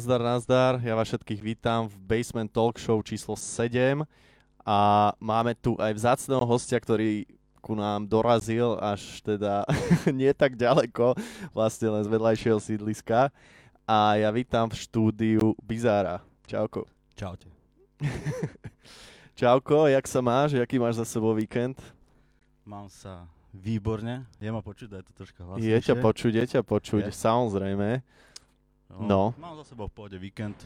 Nazdar, nazdar, ja vás všetkých vítam v Basement Talk Show číslo 7 a máme tu aj vzácného hostia, ktorý ku nám dorazil až teda nie tak ďaleko, vlastne len z vedľajšieho sídliska. A ja vítam v štúdiu Bizára. Čauko. Čaute. Čauko, jak sa máš? Jaký máš za sebou víkend? Mám sa výborne. Je ma počuť, daj to troška hlasnejšie. Je ťa počuť, je ťa počuť, Je? samozrejme. No. Mám za sebou v pohode víkend.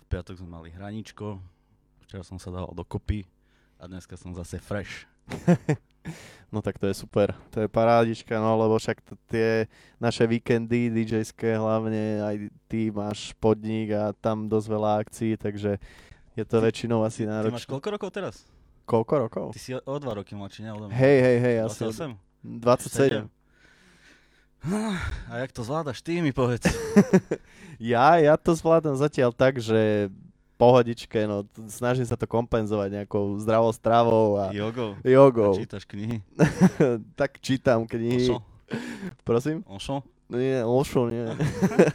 V piatok sme mali hraničko. Včera som sa dal dokopy. A dneska som zase fresh. No tak to je super, to je parádička, no lebo však t- tie naše víkendy DJské hlavne, aj ty máš podnik a tam dosť veľa akcií, takže je to Ty- väčšinou asi Ty máš náročné. koľko rokov teraz? Koľko rokov? Ty si o, o dva roky mladší, ne? Hej, hej, hej, ja som 28? 27. A jak to zvládaš? Ty mi povedz. Ja, ja to zvládam zatiaľ tak, že pohodičke, no snažím sa to kompenzovať nejakou zdravou stravou a Jogou. A jogou. čítaš knihy? tak čítam knihy. Ošo? Prosím? Ošo? Nie, Ošo nie.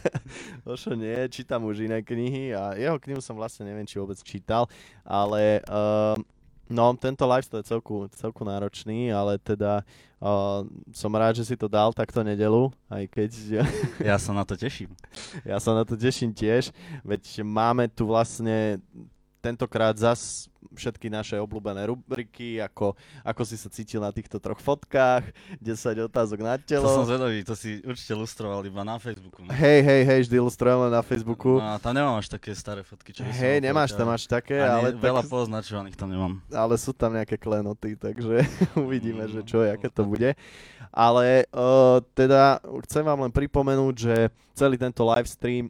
Ošo nie, čítam už iné knihy a jeho knihu som vlastne neviem, či vôbec čítal, ale uh, no, tento lifestyle je celku, celku náročný, ale teda uh, som rád, že si to dal takto nedelu, aj keď Ja sa na to teším. ja sa na to teším tiež, veď máme tu vlastne tentokrát zas všetky naše obľúbené rubriky, ako, ako si sa cítil na týchto troch fotkách, 10 otázok na To telo. som zvedavý, to si určite lustroval iba na Facebooku. Hej, hej, hej, vždy ilustrujem len na Facebooku. No a tam nemám až také staré fotky, čo Hej, nemáš tam až také, ale, veľa tak, poznačovaných tam nemám. ale sú tam nejaké klenoty, takže uvidíme, že čo, Mm. aké to bude. Ale uh, teda chcem vám len pripomenúť, že celý tento live stream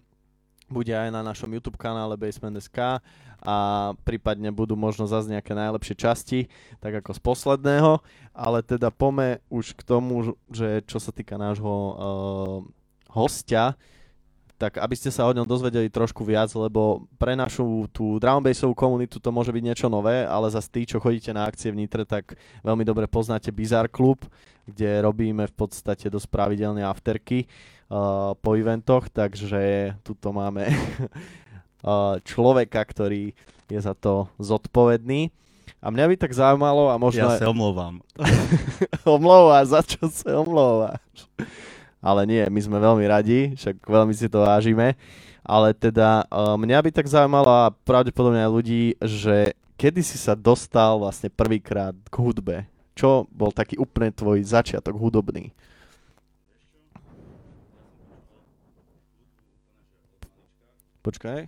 bude aj na našom YouTube kanále Basement.sk a prípadne budú možno zase nejaké najlepšie časti, tak ako z posledného, ale teda pome už k tomu, že čo sa týka nášho uh, hostia, tak aby ste sa o ňom dozvedeli trošku viac, lebo pre našu tú drum bassovú komunitu to môže byť niečo nové, ale zase tí, čo chodíte na akcie v Nitre, tak veľmi dobre poznáte Bizarre Club, kde robíme v podstate dosť pravidelne afterky uh, po eventoch, takže tuto máme uh, človeka, ktorý je za to zodpovedný. A mňa by tak zaujímalo a možno... Ja sa omlouvám. omlouva, za čo sa omlouvaš? Ale nie, my sme veľmi radi, však veľmi si to vážime. Ale teda uh, mňa by tak zaujímalo a pravdepodobne aj ľudí, že kedy si sa dostal vlastne prvýkrát k hudbe? Čo bol taký úplne tvoj začiatok hudobný? Počkaj.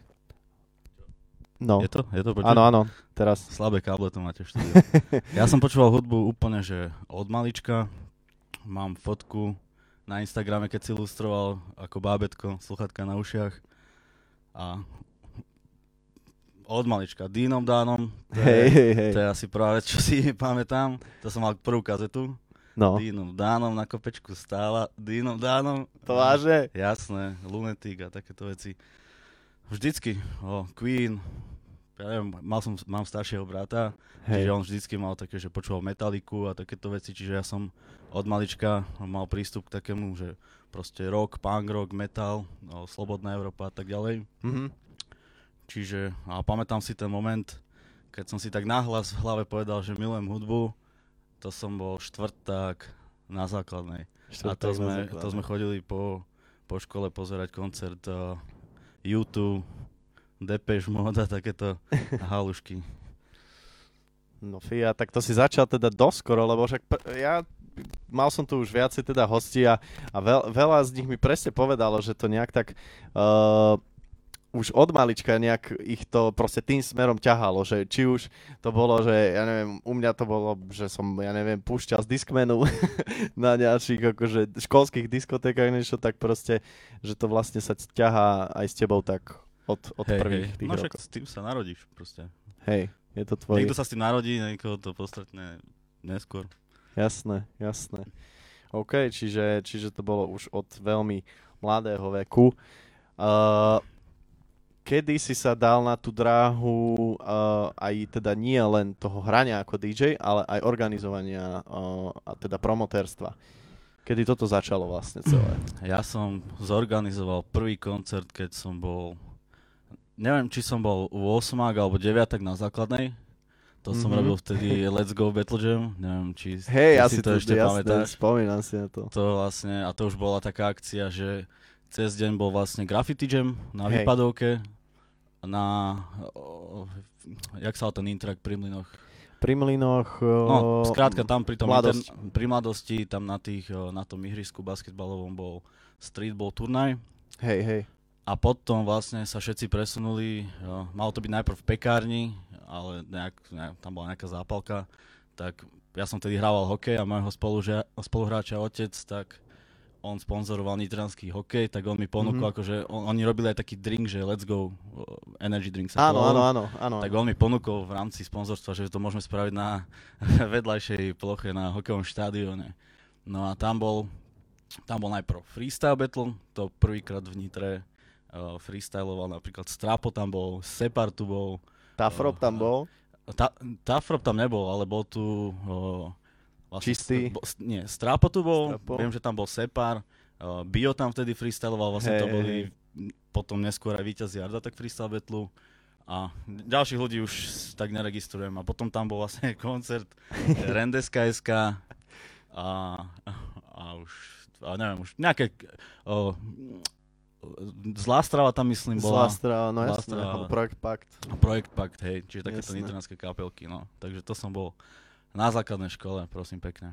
No, Je to? Je to počuť? áno, áno, teraz. Slabé káble to máte v štúdiu. ja som počúval hudbu úplne, že od malička. Mám fotku na Instagrame, keď si ilustroval ako bábetko, sluchatka na ušiach. A od malička, Dínom Dánom. To je, Hej, hej, hej. to je asi prvá vec, čo si pamätám. To som mal prvú kazetu. No, Dínom Dánom na kopečku stála. Dínom Dánom. to váže? Jasné, Lunatic a takéto veci. Vždycky, o, Queen, ja neviem, mal som, mám staršieho brata, čiže Hej, on vždycky mal také, že počúval metaliku a takéto veci, čiže ja som od malička mal prístup k takému, že proste rock, punk rock, metal, no, slobodná Európa a tak ďalej. mhm. Čiže, a pamätám si ten moment, keď som si tak nahlas v hlave povedal, že milujem hudbu, to som bol štvrták na základnej. A to Štvrták sme, základe. to sme chodili po, po škole pozerať koncert uh, YouTube, Depeche Mode a takéto halušky. No fia, tak to si začal teda doskoro, lebo však pr- ja mal som tu už viacej teda hostí a, a veľ, veľa z nich mi presne povedalo, že to nejak tak uh, už od malička nejak ich to proste tým smerom ťahalo, že či už to bolo, že ja neviem, u mňa to bolo, že som, ja neviem, púšťal z Discmanu na ďalších akože školských diskotékach niečo, tak proste, že to vlastne sa ťahá aj s tebou tak od, od prvých tých No však rokov. s tým sa narodíš proste. Hej, je to tvoje. Niekto sa s tým narodí, niekoho to postretne neskôr. Jasné, jasné. OK, čiže, čiže to bolo už od veľmi mladého veku. Uh, kedy si sa dal na tú dráhu uh, aj teda nie len toho hrania ako DJ, ale aj organizovania uh, a teda promotérstva? Kedy toto začalo vlastne celé? Ja som zorganizoval prvý koncert, keď som bol, neviem, či som bol u 8 alebo 9 na základnej. To som Mhm. robil vtedy Let's Go Battle Jam, neviem, či, či ja si to ešte jasné, pamätáš. spomínam si na to. To vlastne, a to už bola taká akcia, že cez deň bol vlastne graffiti jam na Hej. výpadovke, na, o, jak sa ten intrak pri Mlynoch. Pri Mlynoch... No, o, skrátka tam pri tom Mladosť. Intern, pri mladosti, tam na, tých, na tom ihrisku basketbalovom bol streetball turnaj. Hej, hej. A potom vlastne sa všetci presunuli, jo, malo to byť najprv v pekárni, ale nejak, nejak, tam bola nejaká zápalka, tak ja som tedy hrával hokej a môjho spolužia, spoluhráča otec, tak on sponzoroval nitranský hokej, tak on mi ponúkol, Mhm. akože on, oni robili aj taký drink, že let's go, uh, energy drink sa Áno, áno, áno, áno. Tak on mi ponúkol v rámci sponzorstva, že to môžeme spraviť na vedľajšej ploche na hokejovom štádione. No a tam bol, tam bol najprv freestyle battle, to prvýkrát v Nitre uh, freestyloval napríklad Strapo tam bol, Separ tu bol, Tafrop tam bol. Ta, Tafrop tam nebol, ale bol tu uh, Čistý. Bo, nie, Strapo tu bol, Strapo. viem, že tam bol Separ, uh, Bio tam vtedy freestyloval, vlastne Hej, to boli potom neskôr aj víťazi Arda tak freestyle battlu. A ďalších ľudí už tak neregistrujem. A potom tam bol vlastne koncert Rendeska SK a, a už, a neviem, už nejaké, o, zlá strava tam myslím Zlá bola. strava, no Zlá jasné, Projekt Pakt. Projekt Pakt, hej, čiže takéto nitranské kapelky, no. Takže to som bol na základnej škole, prosím pekne.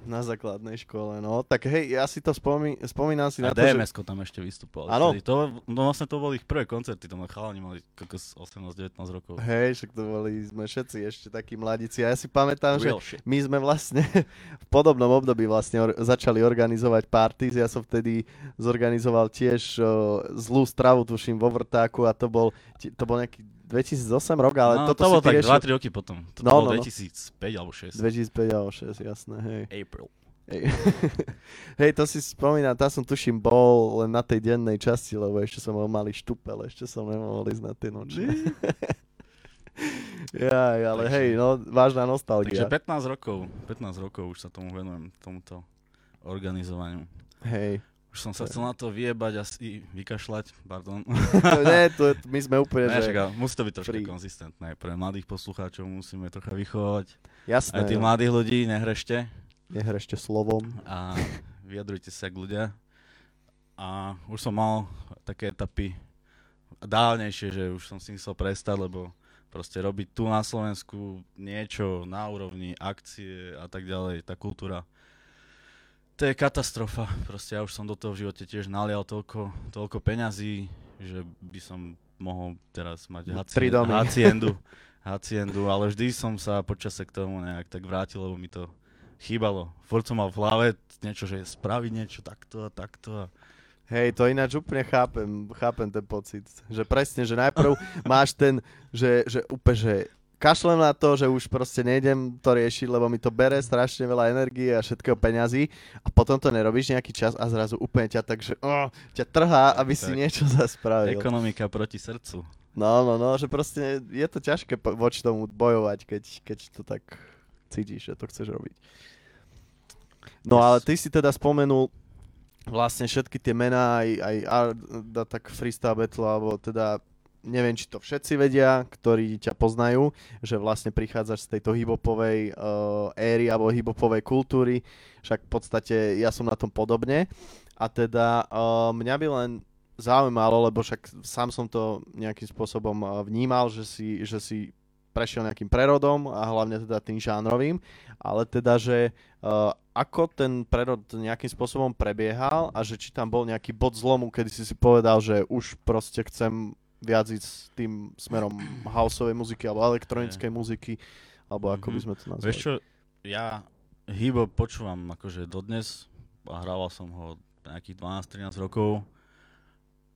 Na základnej škole, no. Tak hej, ja si to spomí, spomínam si A na to, že... Tam ešte vystupovali. Áno. To, no vlastne to boli ich prvé koncerty, tam chalani mali kokos 18-19 rokov. Hej, však to boli sme všetci ešte takí mladíci. A ja si pamätám, že Real shit. my sme vlastne v podobnom období vlastne or- začali organizovať parties. Ja som vtedy zorganizoval tiež o, zlú stravu, tuším, vo vrtáku a to bol, to bol nejaký 2008 rok, ale no, toto to bolo tak riešil 2-3 roky potom. To No, bolo no, no. 2005 alebo 6. 2005 alebo 6, jasné, hej. April. Hej. hej, to si spomínam, tam som tuším bol len na tej dennej časti, lebo ešte som bol malý štupel, ešte som nemohol ísť na tie nočné. Jaj, ale Takže- hej, no, vážna Takže nostalgia. 15 rokov, 15 rokov už sa tomu venujem, tomuto organizovaniu. Hej. Už som sa chcel na to vyjebať asi vykašľať, pardon. Nie, to, my sme úplne, Ne, že... však, musí to byť troška free. konzistentné. Pre mladých poslucháčov musíme trocha vychovať. Jasné, Aj tých no. mladých ľudí nehrešte nehrešte slovom. a vyjadrujte sa k ľudia. A už som mal také etapy dálnejšie, že už som si chcel prestať, lebo proste robiť tu na Slovensku niečo na úrovni akcie a tak ďalej, tá kultúra. To je katastrofa. Proste ja už som do toho v živote tiež nalial toľko, toľko peňazí, že by som mohol teraz mať Tri hacien- domy. haciendu, haciendu, ale vždy som sa počase k tomu nejak tak vrátil, lebo mi to chýbalo. Furt som mal v hlave niečo, že spraviť niečo takto a takto. A... Hej, to ináč úplne chápem, chápem ten pocit. Že presne, že najprv máš ten, že, že úplne, že kašlem na to, že už proste nejdem to riešiť, lebo mi to bere strašne veľa energie a všetkého peňazí a potom to nerobíš nejaký čas a zrazu úplne ťa tak, že oh, ťa trhá, aby si Tak. niečo zaspravil. Ekonomika proti srdcu. No, no, no, že proste je to ťažké voči tomu bojovať, keď, keď to tak cítiš, že to chceš robiť. No Yes. ale ty si teda spomenul vlastne všetky tie mená, aj, aj Arda, tak freestyle battle, alebo teda neviem, či to všetci vedia, ktorí ťa poznajú, že vlastne prichádzaš z tejto hibopovej uh, éry alebo hibopovej kultúry, však v podstate ja som na tom podobne. A teda uh, mňa by len zaujímalo, lebo však sám som to nejakým spôsobom uh, vnímal, že si, že si prešiel nejakým prerodom a hlavne teda tým žánrovým, ale teda, že uh, ako ten prerod nejakým spôsobom prebiehal a že či tam bol nejaký bod zlomu, kedy si si povedal, že už proste chcem viac ísť tým smerom houseovej muziky alebo elektronickej muziky, alebo ako by Mhm. sme to nazvali. Vieš čo, ja hip počúvam akože dodnes a hrával som ho nejakých 12-13 rokov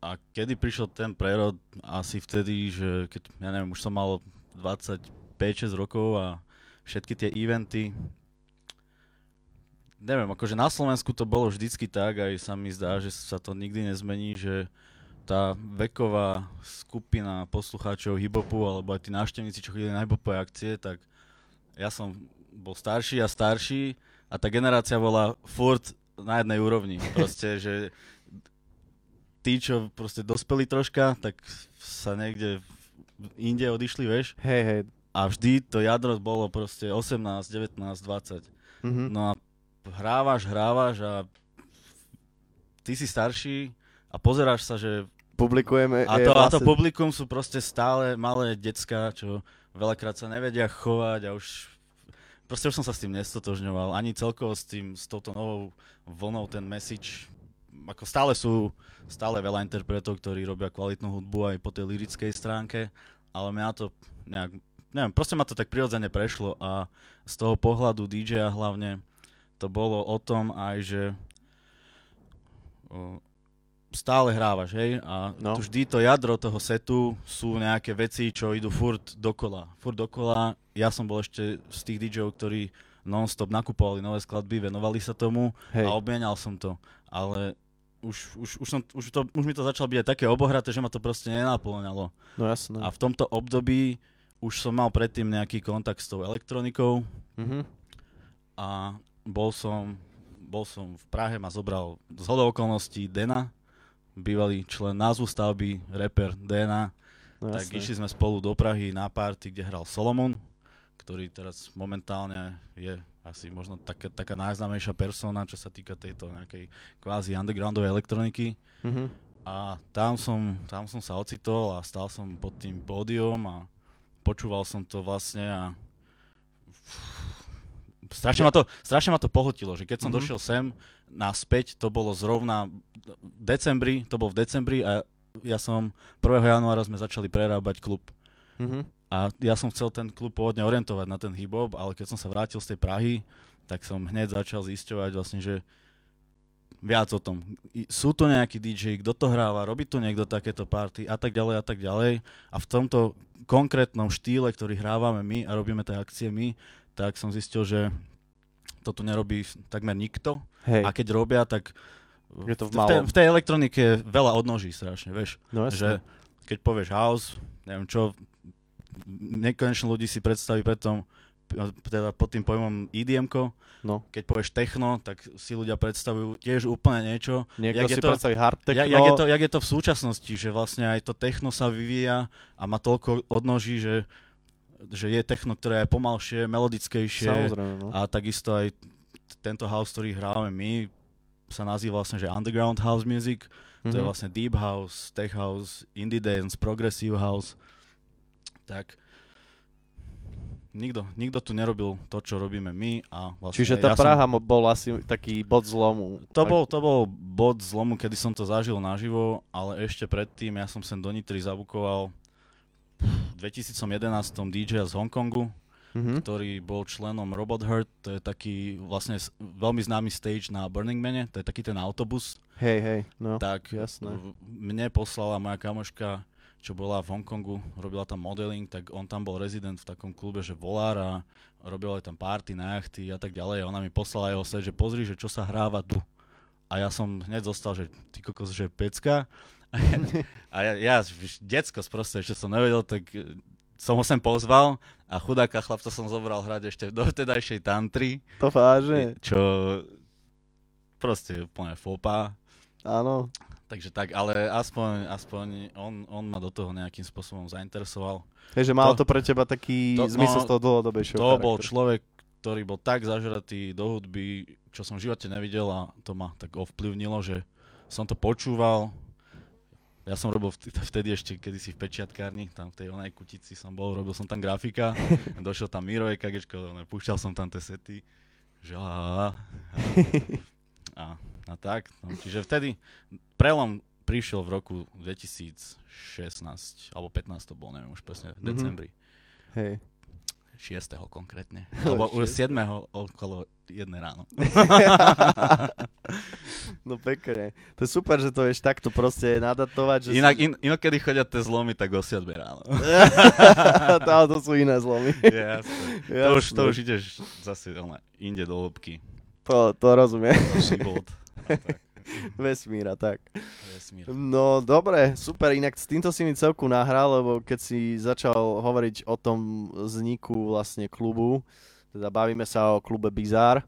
a kedy prišiel ten prerod, asi vtedy, že keď, ja neviem, už som mal 25-6 rokov a všetky tie eventy, neviem, akože na Slovensku to bolo vždycky tak, aj sa mi zdá, že sa to nikdy nezmení, že tá veková skupina poslucháčov hip-hopu, alebo aj tí návštevníci, čo chodili na hip-hopové akcie, tak ja som bol starší a starší a tá generácia bola furt na jednej úrovni. Proste, že tí, čo proste dospeli troška, tak sa niekde inde odišli, vieš. Hej, hej. A vždy to jadro bolo proste 18, 19, 20. Mhm. No a hrávaš, hrávaš a ty si starší a pozeráš sa, že Publikujeme. a to, a to vlastne- publikum sú proste stále malé decka, čo veľakrát sa nevedia chovať a už proste už som sa s tým nestotožňoval, ani celkovo s tým, s touto novou vlnou, ten message, ako stále sú, stále veľa interpretov, ktorí robia kvalitnú hudbu aj po tej lirickej stránke, ale mňa to nejak, neviem, proste ma to tak prirodzene prešlo a z toho pohľadu DJ-a hlavne to bolo o tom aj, že o, stále hrávaš, hej? A No. no. vždy to jadro toho setu sú nejaké veci, čo idú furt dokola. Furt dokola. Ja som bol ešte z tých DJov, ktorí non-stop nakupovali nové skladby, venovali sa tomu Hej. a obmienal som to. Ale už, už, už, som, už, to, už mi to začalo byť aj také obohraté, že ma to proste nenaplňalo. No jasné. A v tomto období už som mal predtým nejaký kontakt s tou elektronikou Mhm. a bol som, bol som v Prahe, ma zobral z hodou okolností Dena, bývalý člen názvu stavby, rapper Dena, No tak jasné. išli sme spolu do Prahy na party, kde hral Solomon, ktorý teraz momentálne je asi možno taká, taká najznámejšia persona, čo sa týka tejto nejakej kvázi undergroundovej elektroniky. Mhm. A tam som, tam som sa ocitol a stal som pod tým pódium a počúval som to vlastne a strašne ma to, strašne ma to pohltilo, že keď som Mhm. došiel sem naspäť, to bolo zrovna v decembri, to bol v decembri a ja som 1. januára sme začali prerábať klub. Mhm. A ja som chcel ten klub pôvodne orientovať na ten hip-hop, ale keď som sa vrátil z tej Prahy, tak som hneď začal zisťovať vlastne, že viac o tom. Sú to nejakí DJ, kto to hráva, robí tu niekto takéto party a tak ďalej a tak ďalej. A v tomto konkrétnom štýle, ktorý hrávame my a robíme tie akcie my, tak som zistil, že to tu nerobí takmer nikto. Hej. A keď robia, tak Je to v v, tej, v tej elektronike je veľa odnoží strašne, vieš No že keď povieš house, neviem čo, nekonečne ľudí si predstaví preto, teda pod tým pojmom edm No. keď povieš techno, tak si ľudia predstavujú tiež úplne niečo. Niekto jak je si to- predstaví hard techno. Ja, jak, je to, jak je to v súčasnosti, že vlastne aj to techno sa vyvíja a má toľko odnoží, že, že je techno, ktoré je pomalšie, melodickejšie Samozrejme, no. a takisto aj tento house, ktorý hráme my, sa nazýva vlastne, že underground house music, to je Mhm. vlastne deep house, tech house, indie dance, progressive house. Tak nikto, nikto tu nerobil to, čo robíme my a vlastne Čiže tá ja som- Praha mo- bol asi taký bod zlomu. to bol, to bol bod zlomu, kedy som to zažil naživo, ale ešte predtým ja som sem do Nitry zabukoval v 2011 DJ z Hongkongu, Mhm. ktorý bol členom Robot Hurt, to je taký vlastne veľmi známy stage na Burning Mane, to je taký ten autobus, Hej, hej, no. tak jasné. mne poslala moja kamoška, čo bola v Hongkongu, robila tam modeling, tak on tam bol rezident v takom klube, že volár a robil aj tam party na jachty a tak ďalej. A ona mi poslala jeho set, že pozri, že čo sa hráva tu. A ja som hneď zostal, že ty kokos, že pecka. A ja, ja, ja víš, decko proste, ešte som nevedel, tak e, som ho sem pozval a chudáka chlapca som zobral hrať ešte do vtedajšej tantry, To vážne, čo proste úplne fopa. áno. Takže tak, ale aspoň, aspoň on, on ma do toho nejakým spôsobom zainteresoval. Hej, že mal To- to, pre teba taký to- zmysel no, z toho dlhodobejšieho To bol charakteru. človek, ktorý bol tak zažratý do hudby, čo som v živote nevidel a to ma tak ovplyvnilo, že som to počúval. Ja som robil vt- vtedy ešte kedysi v pečiatkárni, tam v tej onej kutici som bol, robil som tam grafika, došiel tam Miro EKGčko, púšťal som tam tie sety, že a, a, a, a tak. No, čiže vtedy prelom prišiel v roku 2016, alebo 15 to bol, neviem už presne, v Mhm. decembri. Hej. 6. konkrétne. Lebo už 7. okolo 1 ráno. No pekne. To je super, že to vieš takto proste nadatovať. Že Inak, si... in, inokedy chodia tie zlomy, tak o 7 ráno. to, to sú iné zlomy. Jasne. To, už, to už ideš zase ale, inde do hĺbky. To, to rozumiem. Tak, Vesmíra, tak. vesmír. No dobre, super, inak s týmto si mi celku nahral, lebo keď si začal hovoriť o tom vzniku vlastne klubu, teda bavíme sa o klube Bizar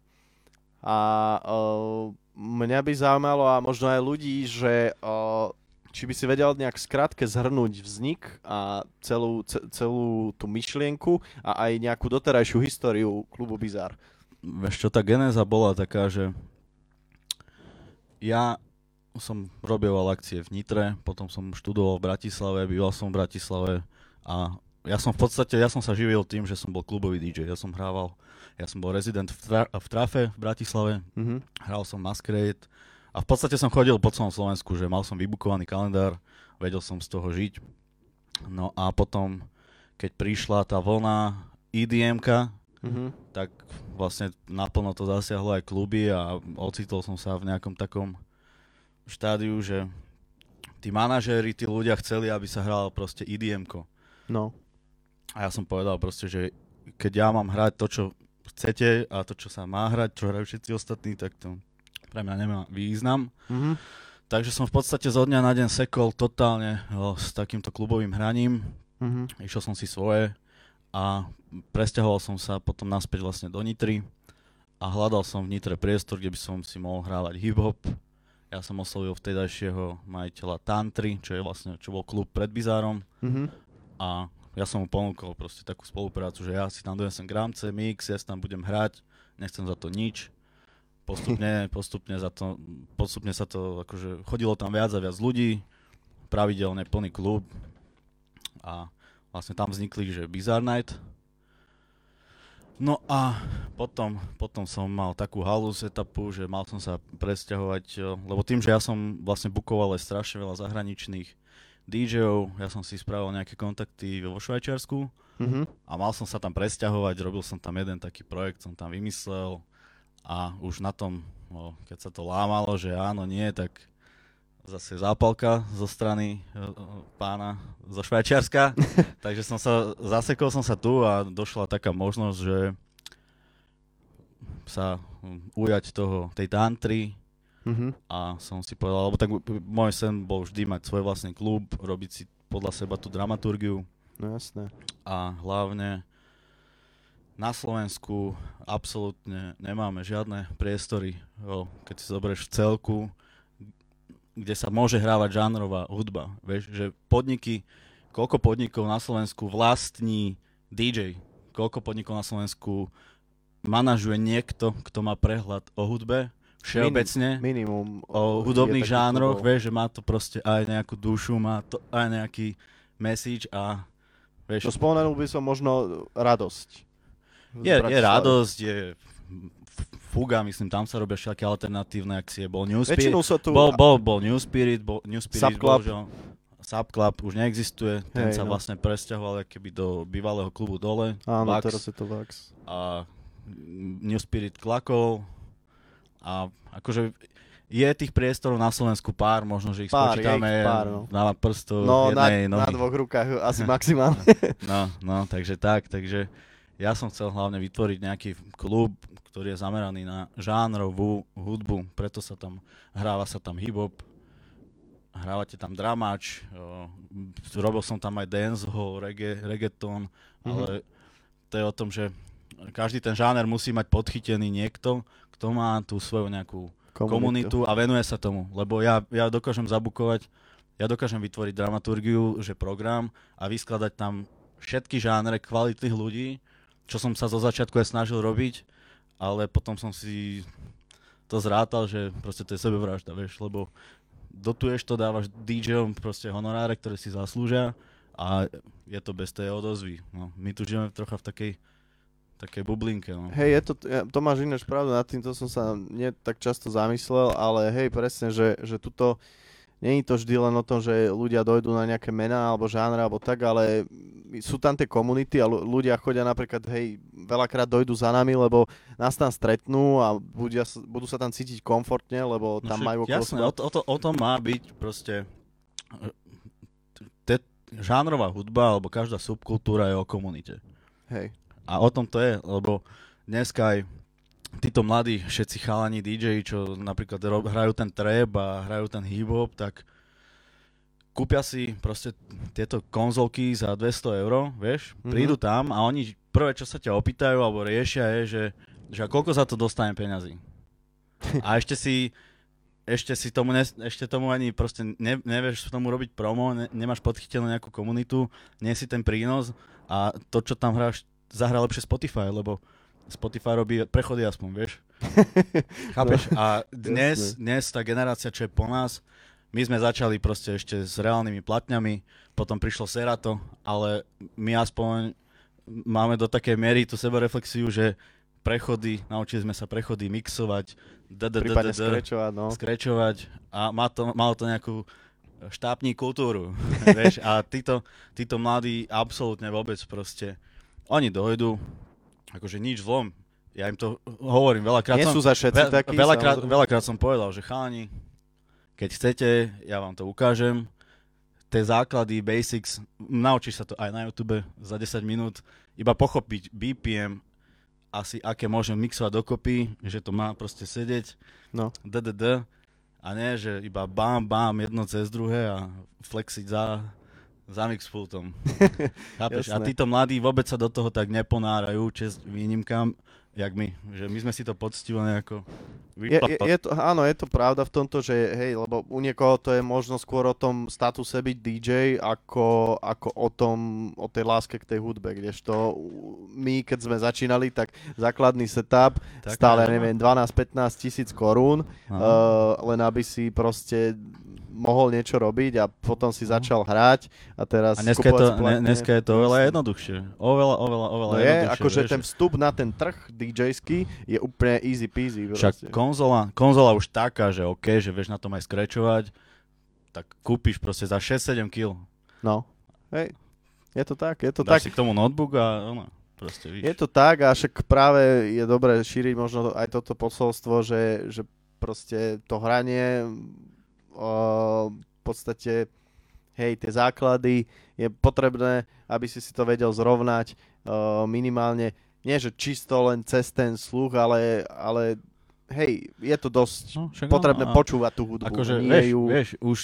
a uh, mňa by zaujímalo a možno aj ľudí, že uh, či by si vedel nejak skrátke zhrnúť vznik a celú, ce, celú tú myšlienku a aj nejakú doterajšiu históriu klubu Bizar. Vieš čo, tá genéza bola taká, že ja som robil akcie v Nitre, potom som študoval v Bratislave, býval som v Bratislave a ja som v podstate, ja som sa živil tým, že som bol klubový DJ, ja som hrával, ja som bol rezident v, tra- v Trafe v Bratislave, Mm-hmm. hral som Masquerade a v podstate som chodil po celom Slovensku, že mal som vybukovaný kalendár, vedel som z toho žiť. No a potom, keď prišla tá vlna EDMka, Mm-hmm. tak vlastne naplno to zasiahlo aj kluby a ocitol som sa v nejakom takom štádiu, že tí manažéri, tí ľudia chceli, aby sa hralo proste EDM-ko. No. A ja som povedal proste, že keď ja mám hrať to, čo chcete a to, čo sa má hrať, čo hrajú všetci ostatní, tak to pre mňa nemá význam. Mm-hmm. Takže som v podstate zo dňa na deň sekol totálne o, s takýmto klubovým hraním. Mm-hmm. Išiel som si svoje a presťahoval som sa potom naspäť vlastne do Nitry a hľadal som v Nitre priestor, kde by som si mohol hrávať hip-hop. Ja som oslovil vtedajšieho majiteľa Tantry, čo je vlastne, čo bol klub pred Bizárom Mm-hmm. a ja som mu ponúkol proste takú spoluprácu, že ja si tam donesem gramce, mix, ja si tam budem hrať, nechcem za to nič. Postupne, postupne, za to, postupne sa to, akože chodilo tam viac a viac ľudí, pravidelne plný klub a vlastne tam vznikli, že Bizarre Night. No a potom, potom som mal takú halus etapu, že mal som sa presťahovať, lebo tým, že ja som vlastne bukoval aj strašne veľa zahraničných DJov, ja som si spravil nejaké kontakty vo Švajčiarsku Mm-hmm. a mal som sa tam presťahovať, robil som tam jeden taký projekt, som tam vymyslel a už na tom, no, keď sa to lámalo, že áno, nie, tak zase zápalka zo strany e, e, pána zo Švajčiarska, takže som sa, zasekol som sa tu a došla taká možnosť, že sa ujať toho, tej tantry Mm-hmm. a som si povedal, lebo tak môj sen bol vždy mať svoj vlastný klub, robiť si podľa seba tú dramaturgiu, No jasné. a hlavne na Slovensku absolútne nemáme žiadne priestory, jo, keď si zoberieš v celku, kde sa môže hrávať žánrová hudba. Vieš, že podniky, koľko podnikov na Slovensku vlastní DJ, koľko podnikov na Slovensku manažuje niekto, kto má prehľad o hudbe, všeobecne Minimum. o hudobných žánroch, klubov. vieš, že má to proste aj nejakú dušu, má to aj nejaký message a No vieš, spomenul by som možno radosť. Je, je radosť, je fuga, myslím, tam sa robia všetky alternatívne akcie, bol New Spirit, sa tu... bol, bol, bol New Spirit, bol New Spirit, Subclub. bohužiaľ, Subclub už neexistuje, ten Hej, sa no. vlastne presťahoval keby do bývalého klubu dole, Áno, Vax. teraz je to Vax. a New Spirit klakol a akože je tých priestorov na Slovensku pár, možno, že ich Pár, je ich spočítame pár, no. na prstu No, na, jednej na nohy. dvoch rukách asi maximálne. No, no, takže tak, takže ja som chcel hlavne vytvoriť nejaký klub, ktorý je zameraný na žánrovú hudbu, preto sa tam hráva sa tam hip-hop, hrávate tam dramač, robil som tam aj dancehall, reggae, reggaeton, Mhm. ale to je o tom, že každý ten žáner musí mať podchytený niekto, kto má tú svoju nejakú komunitu a venuje sa tomu, lebo ja, ja dokážem zabukovať, ja dokážem vytvoriť dramaturgiu, že program a vyskladať tam všetky žánre kvalitných ľudí, čo som sa zo začiatku aj snažil robiť, ale potom som si to zrátal, že proste to je sebevražda, vieš, lebo dotuješ to, dávaš DJom proste honoráre, ktoré si zaslúžia a je to bez tej odozvy. No, my tu žijeme trocha v takej, takej bublinke. No. Hej, je to, to máš ináč pravdu, nad týmto som sa nie tak často zamyslel, ale hej, presne, že, že tuto není to vždy len o tom, že ľudia dojdú na nejaké mená alebo žánre alebo tak, ale sú tam tie komunity a ľu- ľudia chodia napríklad, hej, veľakrát dojdú za nami, lebo nás tam stretnú a budia, budú sa tam cítiť komfortne, lebo tam však majú okolo Jasné, o to, o, to, o tom má byť proste te, žánrová hudba alebo každá subkultúra je o komunite. Hej, A o tom to je, lebo dneska aj títo mladí, všetci chalani DJ, čo napríklad ro- hrajú ten trap a hrajú ten hip-hop, tak kúpia si proste tieto konzolky za 200 eur, vieš, Mhm. prídu tam a oni prvé, čo sa ťa opýtajú alebo riešia je, že, že a koľko za to dostanem peňazí. A ešte si, ešte si tomu, ne, ešte tomu ani proste ne, nevieš tomu robiť promo, ne, nemáš podchytenú nejakú komunitu, nie si ten prínos a to, čo tam hráš, zahrá lepšie Spotify, lebo Spotify robí prechody aspoň, vieš. Chápeš? A dnes, dnes tá generácia, čo je po nás, my sme začali proste ešte s reálnymi platňami, potom prišlo Serato, ale my aspoň máme do takej miery tú sebereflexiu, že prechody, naučili sme sa prechody mixovať, prípadne skrečovať, no. skrečovať a má to, malo to nejakú štápní kultúru, vieš, a títo, títo mladí absolútne vôbec proste, oni dojdú, akože nič zlom, ja im to hovorím, veľakrát Nie som, sú za všetci ve, takí, veľakrát, samozrejme. veľakrát som povedal, že chalani, keď chcete, ja vám to ukážem, tie základy, basics, naučíš sa to aj na YouTube za 10 minút, iba pochopiť BPM, asi aké môžem mixovať dokopy, že to má proste sedieť, No. DDD, a nie, že iba bám, bám, jedno cez druhé a flexiť za, za mixpultom. Chápeš? A títo mladí vôbec sa do toho tak neponárajú, čest výnimkám, jak my. Že my sme si to poctivo nejako Je, je, je to, áno, je to pravda v tomto, že hej, lebo u niekoho to je možno skôr o tom statuse byť DJ, ako, ako o tom, o tej láske k tej hudbe, kdežto my, keď sme začínali, tak základný setup Tak, stále, neviem, 12-15 tisíc korún, uh, len aby si proste mohol niečo robiť a potom si začal hrať a teraz No. A dneska je, to, platne. dneska je to oveľa jednoduchšie. Oveľa, oveľa, oveľa No je, jednoduchšie. akože vieš. ten vstup na ten trh DJ-ský je úplne easy peasy. Však proste. konzola, konzola už taká, že OK, že vieš na tom aj skrečovať, tak kúpiš proste za 6-7 kg. No, hej, je to tak, je to Dáš tak. si k tomu notebook a ono, proste víš. Je to tak a však práve je dobré šíriť možno aj toto posolstvo, že, že proste to hranie v podstate hej, tie základy je potrebné, aby si si to vedel zrovnať o, minimálne, nie že čisto len cez ten sluch, ale, ale hej, je to dosť No, potrebné a počúvať tú hudbu. Akože nie vieš, ju... vieš, už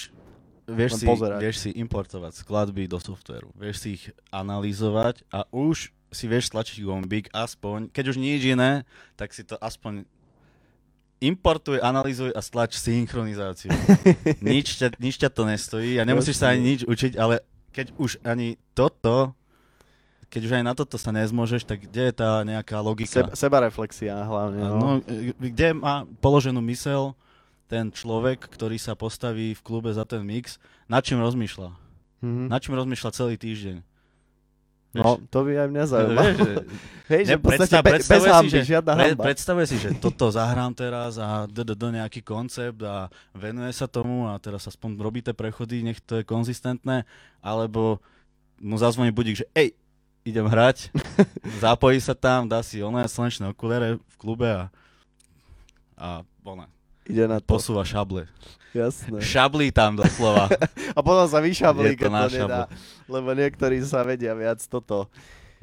vieš si, pozerať. vieš si importovať skladby do softvéru, vieš si ich analyzovať a už si vieš stlačiť gombík aspoň, keď už nič iné, tak si to aspoň importuj, analyzuj a stlač synchronizáciu. nič, ťa, nič ťa to nestojí a nemusíš sa ani nič učiť, ale keď už ani toto, keď už aj na toto sa nezmôžeš, tak kde je tá nejaká logika? Seba, sebareflexia hlavne. No. No, e, kde má položenú mysel ten človek, ktorý sa postaví v klube za ten mix, nad čím rozmýšľa? Mhm. Nad čím rozmýšľa celý týždeň? No, to by aj mňa zaujímalo. Vieš, že, Hej, že ne, predstav, be, bez hamby, že, žiadna pre, hamba. predstavuje si, že toto zahrám teraz a do nejaký koncept a venuje sa tomu a teraz aspoň robíte prechody, nech to je konzistentné, alebo mu zazvoní budík, že ej, idem hrať, zapojí sa tam, dá si oné slnečné okuliare v klube a, a ona, Ide na to, posúva šable. jasné. Šablí tam doslova. A potom sa vyšablí, keď to nedá. Lebo niektorí sa vedia viac toto.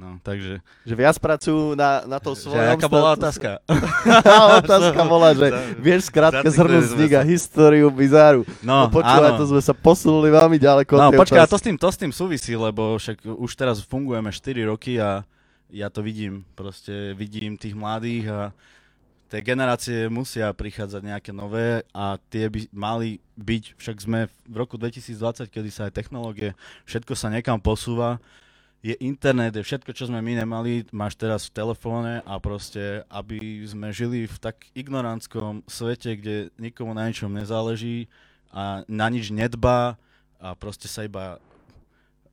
No, takže, Že viac pracujú na, na to že svojom... aká bola otázka? otázka bola, že vieš skrátke zhrnúť sa. a históriu bizáru. No, No, počúvaj, to sme sa posunuli veľmi ďaleko No počkaj, to s, tým, to s tým súvisí, lebo však už teraz fungujeme 4 roky a ja to vidím, proste vidím tých mladých a tie generácie musia prichádzať nejaké nové a tie by mali byť, však sme v roku 2020, kedy sa aj technológie, všetko sa niekam posúva, je internet, je všetko, čo sme my nemali, máš teraz v telefóne a proste, aby sme žili v tak ignorantskom svete, kde nikomu na ničom nezáleží a na nič nedbá a proste sa iba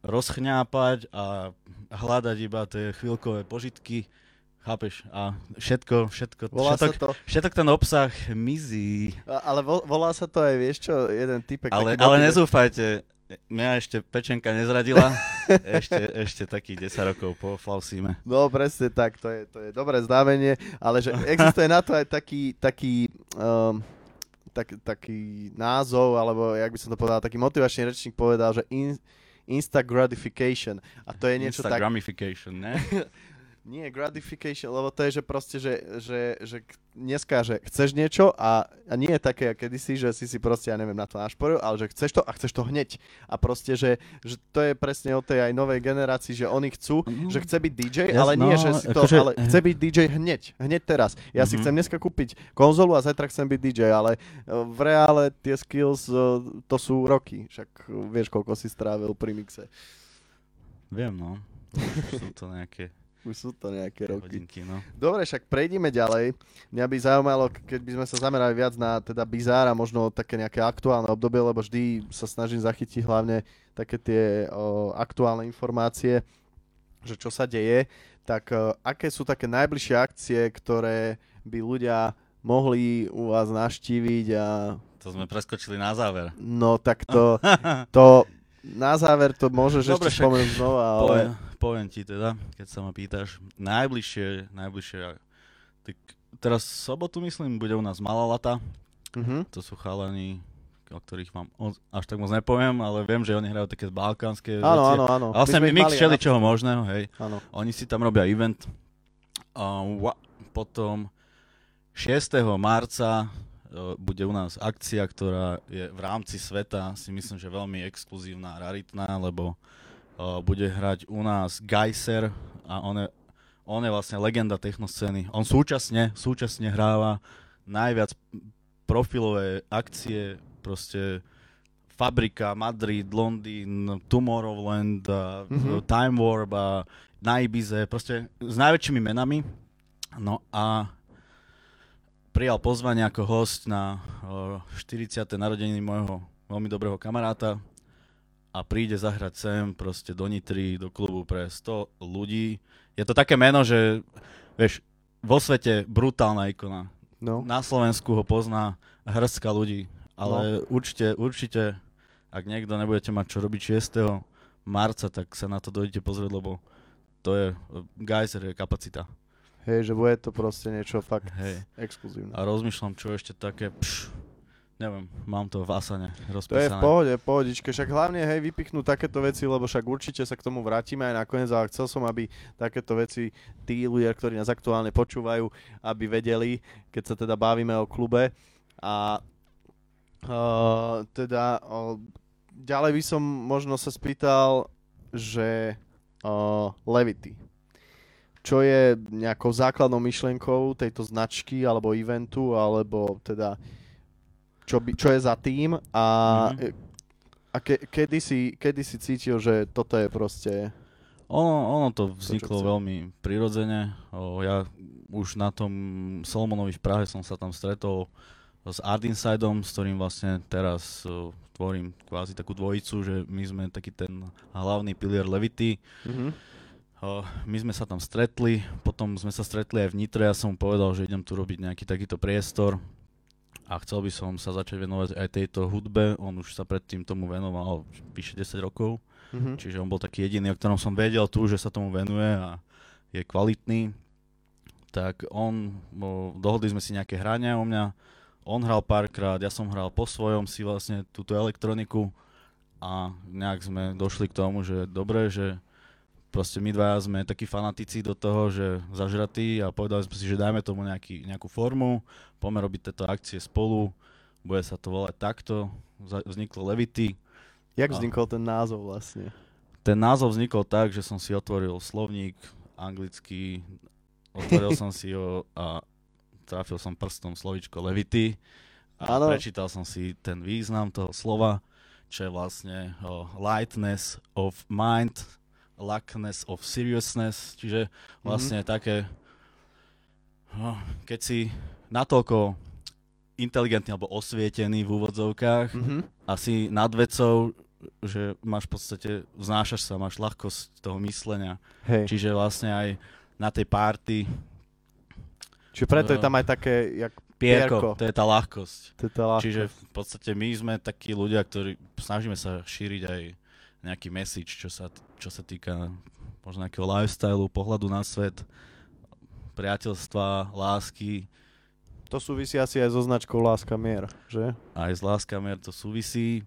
rozchňápať a hľadať iba tie chvíľkové požitky, chápeš? A všetko, všetko, Volá všetok, to, všetok ten obsah mizí. ale vo- volá sa to aj, vieš čo, jeden typek. Ale, ale nezúfajte, mňa ešte pečenka nezradila, ešte, ešte takých 10 rokov po flausíme. No presne tak, to je, to je dobré znamenie, ale že existuje na to aj taký, taký, um, tak, taký názov, alebo jak by som to povedal, taký motivačný rečník povedal, že in, insta gratification. A to je niečo tak, Instagramification, ne? Nie, gratification, lebo to je, že proste, že, že, že dneska, že chceš niečo a, a nie je také, kedysi, že si si proste, ja neviem, na to našporil, ale že chceš to a chceš to hneď. A proste, že, že to je presne o tej aj novej generácii, že oni chcú, Mhm. že chce byť DJ, Jas- ale nie, no, že si to, akože- ale chce byť DJ hneď, hneď teraz. Ja si Mhm. chcem dneska kúpiť konzolu a zajtra chcem byť DJ, ale e, v reále tie skills, e, to sú roky, však e, vieš, koľko si strávil pri mixe. Viem, no. Sú to nejaké Už sú to nejaké roky. hodinky, no. Dobre, však prejdime ďalej. Mňa by zaujímalo, keď by sme sa zamerali viac na teda bizár a možno také nejaké aktuálne obdobie, lebo vždy sa snažím zachytiť hlavne také tie o, aktuálne informácie, že čo sa deje. Tak o, aké sú také najbližšie akcie, ktoré by ľudia mohli u vás naštíviť a To sme preskočili na záver. no tak to, to na záver to môžeš Dobre, ešte spomenúť znova, ale Poviem, poviem ti teda, keď sa ma pýtaš. Najbližšie, najbližšie, tak teraz sobotu myslím, bude u nás Malá lata. Mhm. To sú chalani, o ktorých vám až tak moc nepoviem, ale viem, že oni hrajú také balkánske Áno, veci. áno, áno. A vlastne mix mali aj všeli na- čoho možného, hej. Áno. Oni si tam robia event. A wa- potom 6. marca bude u nás akcia, ktorá je v rámci sveta, si myslím, že veľmi exkluzívna a raritná, lebo e, bude hrať u nás Geyser a on je, on je vlastne legenda technoscény. On súčasne, súčasne hráva najviac profilové akcie, proste Fabrika, Madrid, Londýn, Tomorrowland, a Mhm. Time Warp a na Ibize, proste s najväčšími menami. No a prijal pozvanie ako host na o, 40. narodeniny môjho veľmi dobrého kamaráta a príde zahrať sem proste do Nitry, do klubu pre 100 ľudí. Je to také meno, že vieš, vo svete brutálna ikona. No. Na Slovensku ho pozná hrstka ľudí, ale určite, určite, ak niekto nebudete mať čo robiť 6. marca, tak sa na to dojdete pozrieť, lebo to je, Geyser je kapacita. Hej, že bude to proste niečo fakt Hej. exkluzívne. A rozmýšľam, čo ešte také, pš, neviem, mám to v Asane To je v rozpísané. pohode, pohodičke. Však hlavne, hej, vypichnúť takéto veci, lebo však určite sa k tomu vrátime aj nakoniec, ale chcel som, aby takéto veci tí ľudia, ktorí nás aktuálne počúvajú, aby vedeli, keď sa teda bavíme o klube. A uh, teda uh, ďalej by som možno sa spýtal, že uh, Levity. Čo je nejakou základnou myšlienkou tejto značky alebo eventu, alebo teda čo, by, čo je za tým a, Mhm. a ke, kedy, si, kedy si cítil, že toto je proste... Ono, ono to vzniklo chcem. veľmi prirodzene. O, ja už na tom Solomonovi v Prahe som sa tam stretol s Art Insideom, s ktorým vlastne teraz o, tvorím kvázi takú dvojicu, že my sme taký ten hlavný pilier Levity. Mhm. My sme sa tam stretli, potom sme sa stretli aj v Nitre, ja som mu povedal, že idem tu robiť nejaký takýto priestor a chcel by som sa začať venovať aj tejto hudbe. On už sa predtým tomu venoval vyše 10 rokov. Mhm. Čiže on bol taký jediný, o ktorom som vedel tu, že sa tomu venuje a je kvalitný. Tak on, o, dohodli sme si nejaké hrania u mňa, on hral párkrát, ja som hral po svojom si vlastne túto elektroniku a nejak sme došli k tomu, že dobre, že proste my dvaja sme takí fanatici do toho, že zažratí a povedali sme si, že dajme tomu nejaký, nejakú formu, poďme robiť tieto akcie spolu, bude sa to volať takto, vzniklo Levity, Jak A- vznikol ten názov vlastne? ten názov vznikol tak, že som si otvoril slovník anglický, otvoril som si ho a trafil som prstom slovičko levity a Áno. prečítal som si ten význam toho slova, čo je vlastne o, lightness of mind, lackness of seriousness, čiže vlastne také, no, keď si natoľko inteligentný alebo osvietený v úvodzovkách, Mhm. asi nad vecou, že máš v podstate, vznášaš sa, máš ľahkosť toho myslenia. Hej. Čiže vlastne aj na tej party Čiže preto je No. tam aj také, jak pierko, Pierko. to je tá ľahkosť. to je tá ľahkosť. Čiže v podstate my sme takí ľudia, ktorí snažíme sa šíriť aj nejaký message, čo sa, čo sa týka možno nejakého lifestylu, pohľadu na svet, priateľstva, lásky, To súvisí asi aj so značkou Láska mier, že? aj s láskami to súvisí.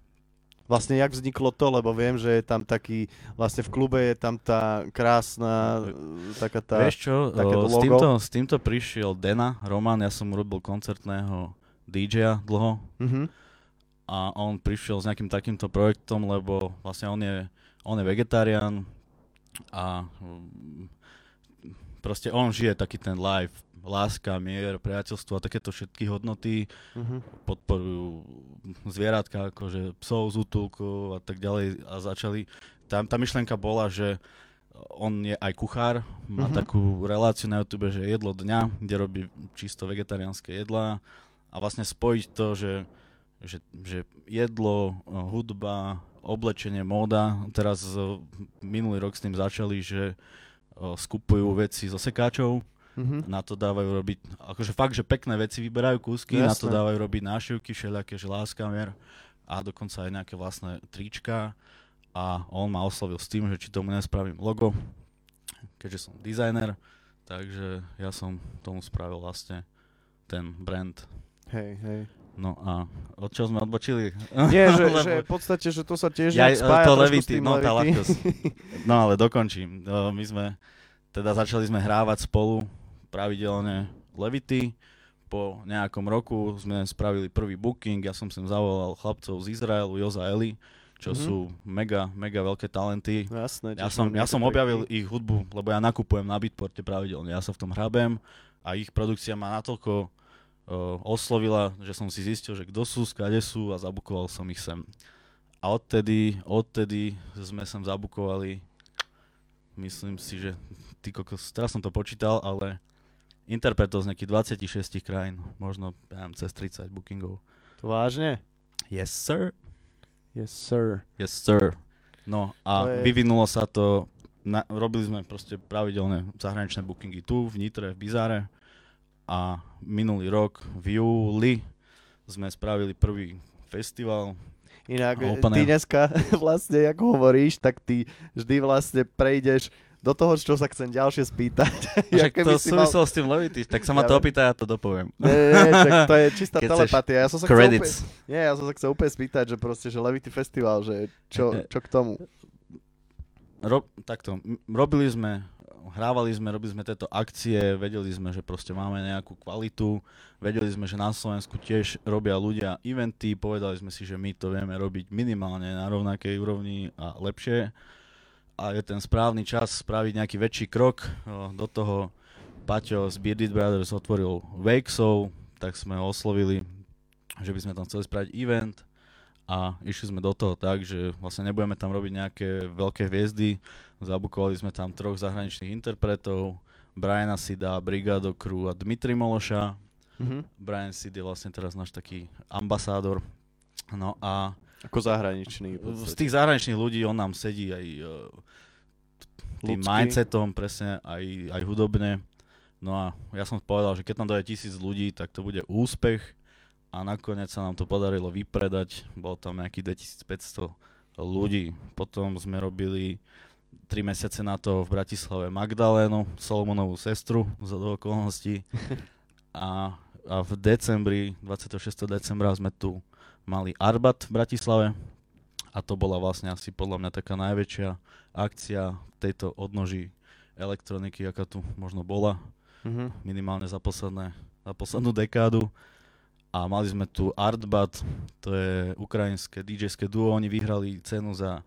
Vlastne jak vzniklo to, lebo viem, že je tam taký, vlastne v klube je tam tá krásna, taká tá... Vieš čo, o, s, týmto, s týmto prišiel Dena, Roman, ja som robil koncertného DJ-a dlho Mhm. a on prišiel s nejakým takýmto projektom, lebo vlastne on je, on je vegetarián a mm, proste on žije taký ten life, láska, mier, priateľstvo a takéto všetky hodnoty Mhm. podporujú zvieratka, akože psov z útulku a tak ďalej a začali, tá, tá myšlienka bola, že on je aj kuchár, má Mhm. takú reláciu na YouTube, že jedlo dňa, kde robí čisto vegetariánske jedlá a vlastne spojiť to, že, že, že jedlo, hudba, oblečenie, móda, teraz eh, minulý rok s tým začali, že eh, skupujú veci zo sekáčov, Mhm. na to dávajú robiť, akože fakt, že pekné veci vyberajú kúsky, na to dávajú robiť nášivky, všelijaké, že láska, mier. A dokonca aj nejaké vlastné trička. A on ma oslovil s tým, že či tomu nespravím logo, keďže som dizajner, takže ja som tomu spravil vlastne ten brand. Hej, hej. No a od čoho sme odbočili? Nie, že, Lebo- že v podstate, že to sa tiež Ja, spája to levity, no tá ľahkosť. No ale dokončím. No, my sme, teda začali sme hrávať spolu pravidelne levity. Po nejakom roku sme spravili prvý booking, ja som sem zavolal chlapcov z Izraelu, Joza Eli, čo Mhm. sú mega, mega veľké talenty. Jasné. Ja som, ja som objavil ich hudbu, lebo ja nakupujem na Beatporte pravidelne, ja sa v tom hrabem a ich produkcia ma natoľko oslovila, že som si zistil, že kto sú, skade sú a zabukoval som ich sem. A odtedy, odtedy sme sem zabukovali, myslím si, že ty kokos, teraz som to počítal, ale interpretov z nejakých 26 krajín, možno ja neviem, cez 30 bookingov. To vážne? Yes, sir. Yes, sir. Yes, sir. No a To je- vyvinulo sa to, na, robili sme proste pravidelné zahraničné bookingy tu, v Nitre, v Bizáre a minulý rok v júli sme spravili prvý festival. Inak, A ty dneska vlastne, ako hovoríš, tak ty vždy vlastne prejdeš do toho, čo sa chcem ďalšie spýtať. Však to si mal- s tým Levity, tak sa ma to opýta, ja to dopoviem. Nie, nie, nie, to je čistá Keď telepatia. Ja som sa chcel úplne, Credits. nie, ja som sa chcel úplne spýtať, že proste, že Levity Festival, že čo, čo k tomu? Ro, takto, robili sme, hrávali sme, robili sme tieto akcie, vedeli sme, že proste máme nejakú kvalitu, vedeli sme, že na Slovensku tiež robia ľudia eventy, povedali sme si, že my to vieme robiť minimálne na rovnakej úrovni a lepšie a je ten správny čas spraviť nejaký väčší krok. Do toho Paťo z Bearded Brothers otvoril Wakesov, tak sme ho oslovili, že by sme tam chceli spraviť event a išli sme do toho tak, že vlastne nebudeme tam robiť nejaké veľké hviezdy, zabukovali sme tam troch zahraničných interpretov, Briana Sida, Brigado Crew a Dmitri Mološa. Mhm. Brian Sid je vlastne teraz náš taký ambasádor. No a Ako zahraničný. z tých zahraničných ľudí on nám sedí aj uh, tým Ľudský. mindsetom, presne aj, aj hudobne. No a ja som povedal, že keď tam dojde tisíc ľudí, tak to bude úspech a nakoniec sa nám to podarilo vypredať. Bolo tam nejakých 2500 ľudí. Potom sme robili 3 mesiace na to v Bratislave Magdalénu, Solomonovú sestru z okolností. A, a v decembri, 26. decembra sme tu mali Arbat v Bratislave a to bola vlastne asi podľa mňa taká najväčšia akcia tejto odnoží elektroniky, aká tu možno bola, Mhm. minimálne za, posledné, za poslednú dekádu. A mali sme tu Artbat, to je ukrajinské DJ-ské duo, oni vyhrali cenu za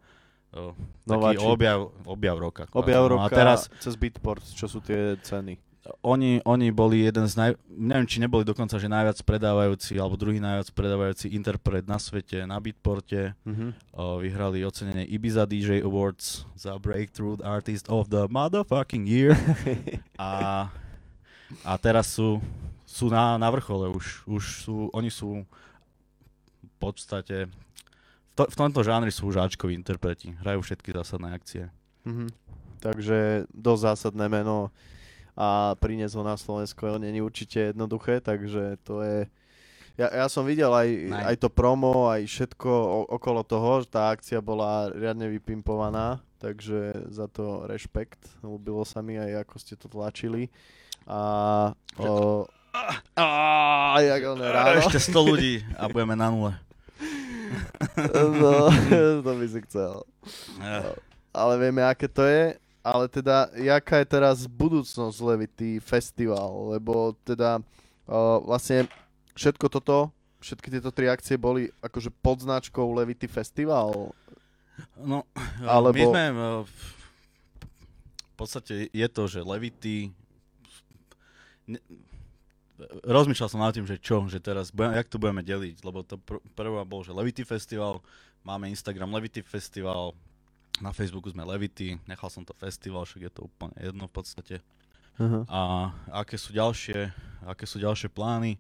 o, taký Nováčik. objav, objav roka. Objav No roka a teraz cez Beatport, čo sú tie ceny. oni, oni boli jeden z naj... Neviem, či neboli dokonca, že najviac predávajúci, alebo druhý najviac predávajúci interpret na svete, na Beatporte. Mhm. O, vyhrali ocenenie Ibiza DJ Awards za Breakthrough Artist of the Motherfucking Year. a, a teraz sú, sú na, na vrchole už. Už sú, oni sú v podstate... V, to, v tomto žánri sú už Ačkoví interpreti. Hrajú všetky zásadné akcie. Mhm. Takže dosť zásadné meno a priniesť ho na Slovensko není určite jednoduché, takže to je... Ja, ja som videl aj, aj to promo, aj všetko o, okolo toho, že tá akcia bola riadne vypimpovaná, takže za to rešpekt. Ľúbilo sa mi aj ako ste to tlačili. A... O, a, jak on ráno. Ešte 100 ľudí a budeme na nule. No, to by si chcel. Eh, Ale vieme, aké to je. Ale teda, jaká je teraz budúcnosť Levity Festival? Lebo teda uh, vlastne všetko toto, všetky tieto tri akcie boli akože pod značkou Levity Festival. No, Alebo- my sme... eh, V podstate je to, že Levity... Ne, rozmýšľal som nad tým, že čo, že teraz, budem, jak to budeme deliť, lebo to pr- prvá bol, že Levity Festival, máme Instagram Levity Festival, na Facebooku sme Levity, nechal som to festival, však je to úplne jedno v podstate. Uh-huh. A aké sú ďalšie, aké sú ďalšie plány?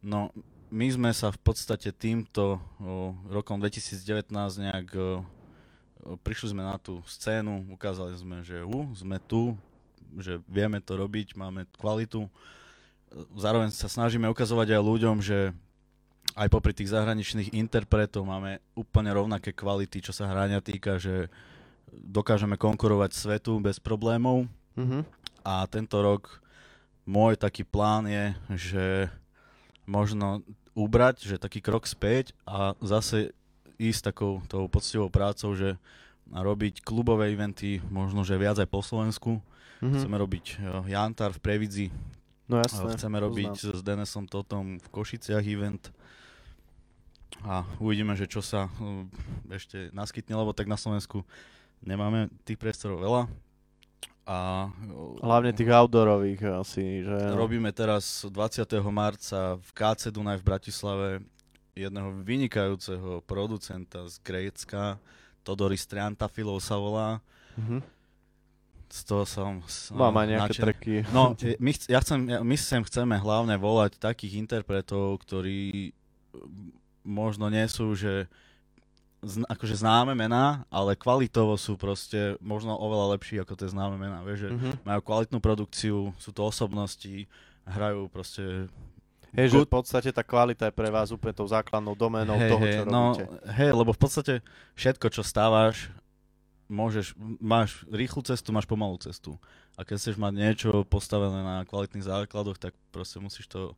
No, my sme sa v podstate týmto o, rokom 2019 nejak o, prišli sme na tú scénu, ukázali sme, že uh, sme tu, že vieme to robiť, máme kvalitu. Zároveň sa snažíme ukazovať aj ľuďom, že aj popri tých zahraničných interpretov máme úplne rovnaké kvality, čo sa hrania týka, že dokážeme konkurovať svetu bez problémov. Uh-huh. A tento rok môj taký plán je, že možno ubrať, že taký krok späť a zase ísť takou tou poctivou prácou, že robiť klubové eventy, možno že viac aj po Slovensku. Uh-huh. Chceme robiť eh, Jantar v Previdzi, No jasné. chceme robiť poznám. s Denesom Totom v Košiciach event a uvidíme, že čo sa uh, ešte naskytne, lebo tak na Slovensku nemáme tých priestorov veľa. A uh, Hlavne tých outdoorových asi, že... robíme teraz 20. marca v KC Dunaj v Bratislave jedného vynikajúceho producenta z Grécka, Todoris Triantafilov sa volá. Uh-huh. Z toho som s- Mám aj nejaké nadšený. treky. No, my, chc- ja chcem, ja, my sem chceme hlavne volať takých interpretov, ktorí možno nie sú, že zn- akože známe mená, ale kvalitovo sú proste možno oveľa lepší ako tie známe mená. Vieš, že Uh-huh. majú kvalitnú produkciu, sú to osobnosti, hrajú proste... Hej, že v podstate tá kvalita je pre vás úplne tou základnou doménou hej, toho, čo no, robíte. hej, lebo v podstate všetko, čo stávaš, môžeš, máš rýchlu cestu, máš pomalú cestu. A keď chceš mať niečo postavené na kvalitných základoch, tak proste musíš to...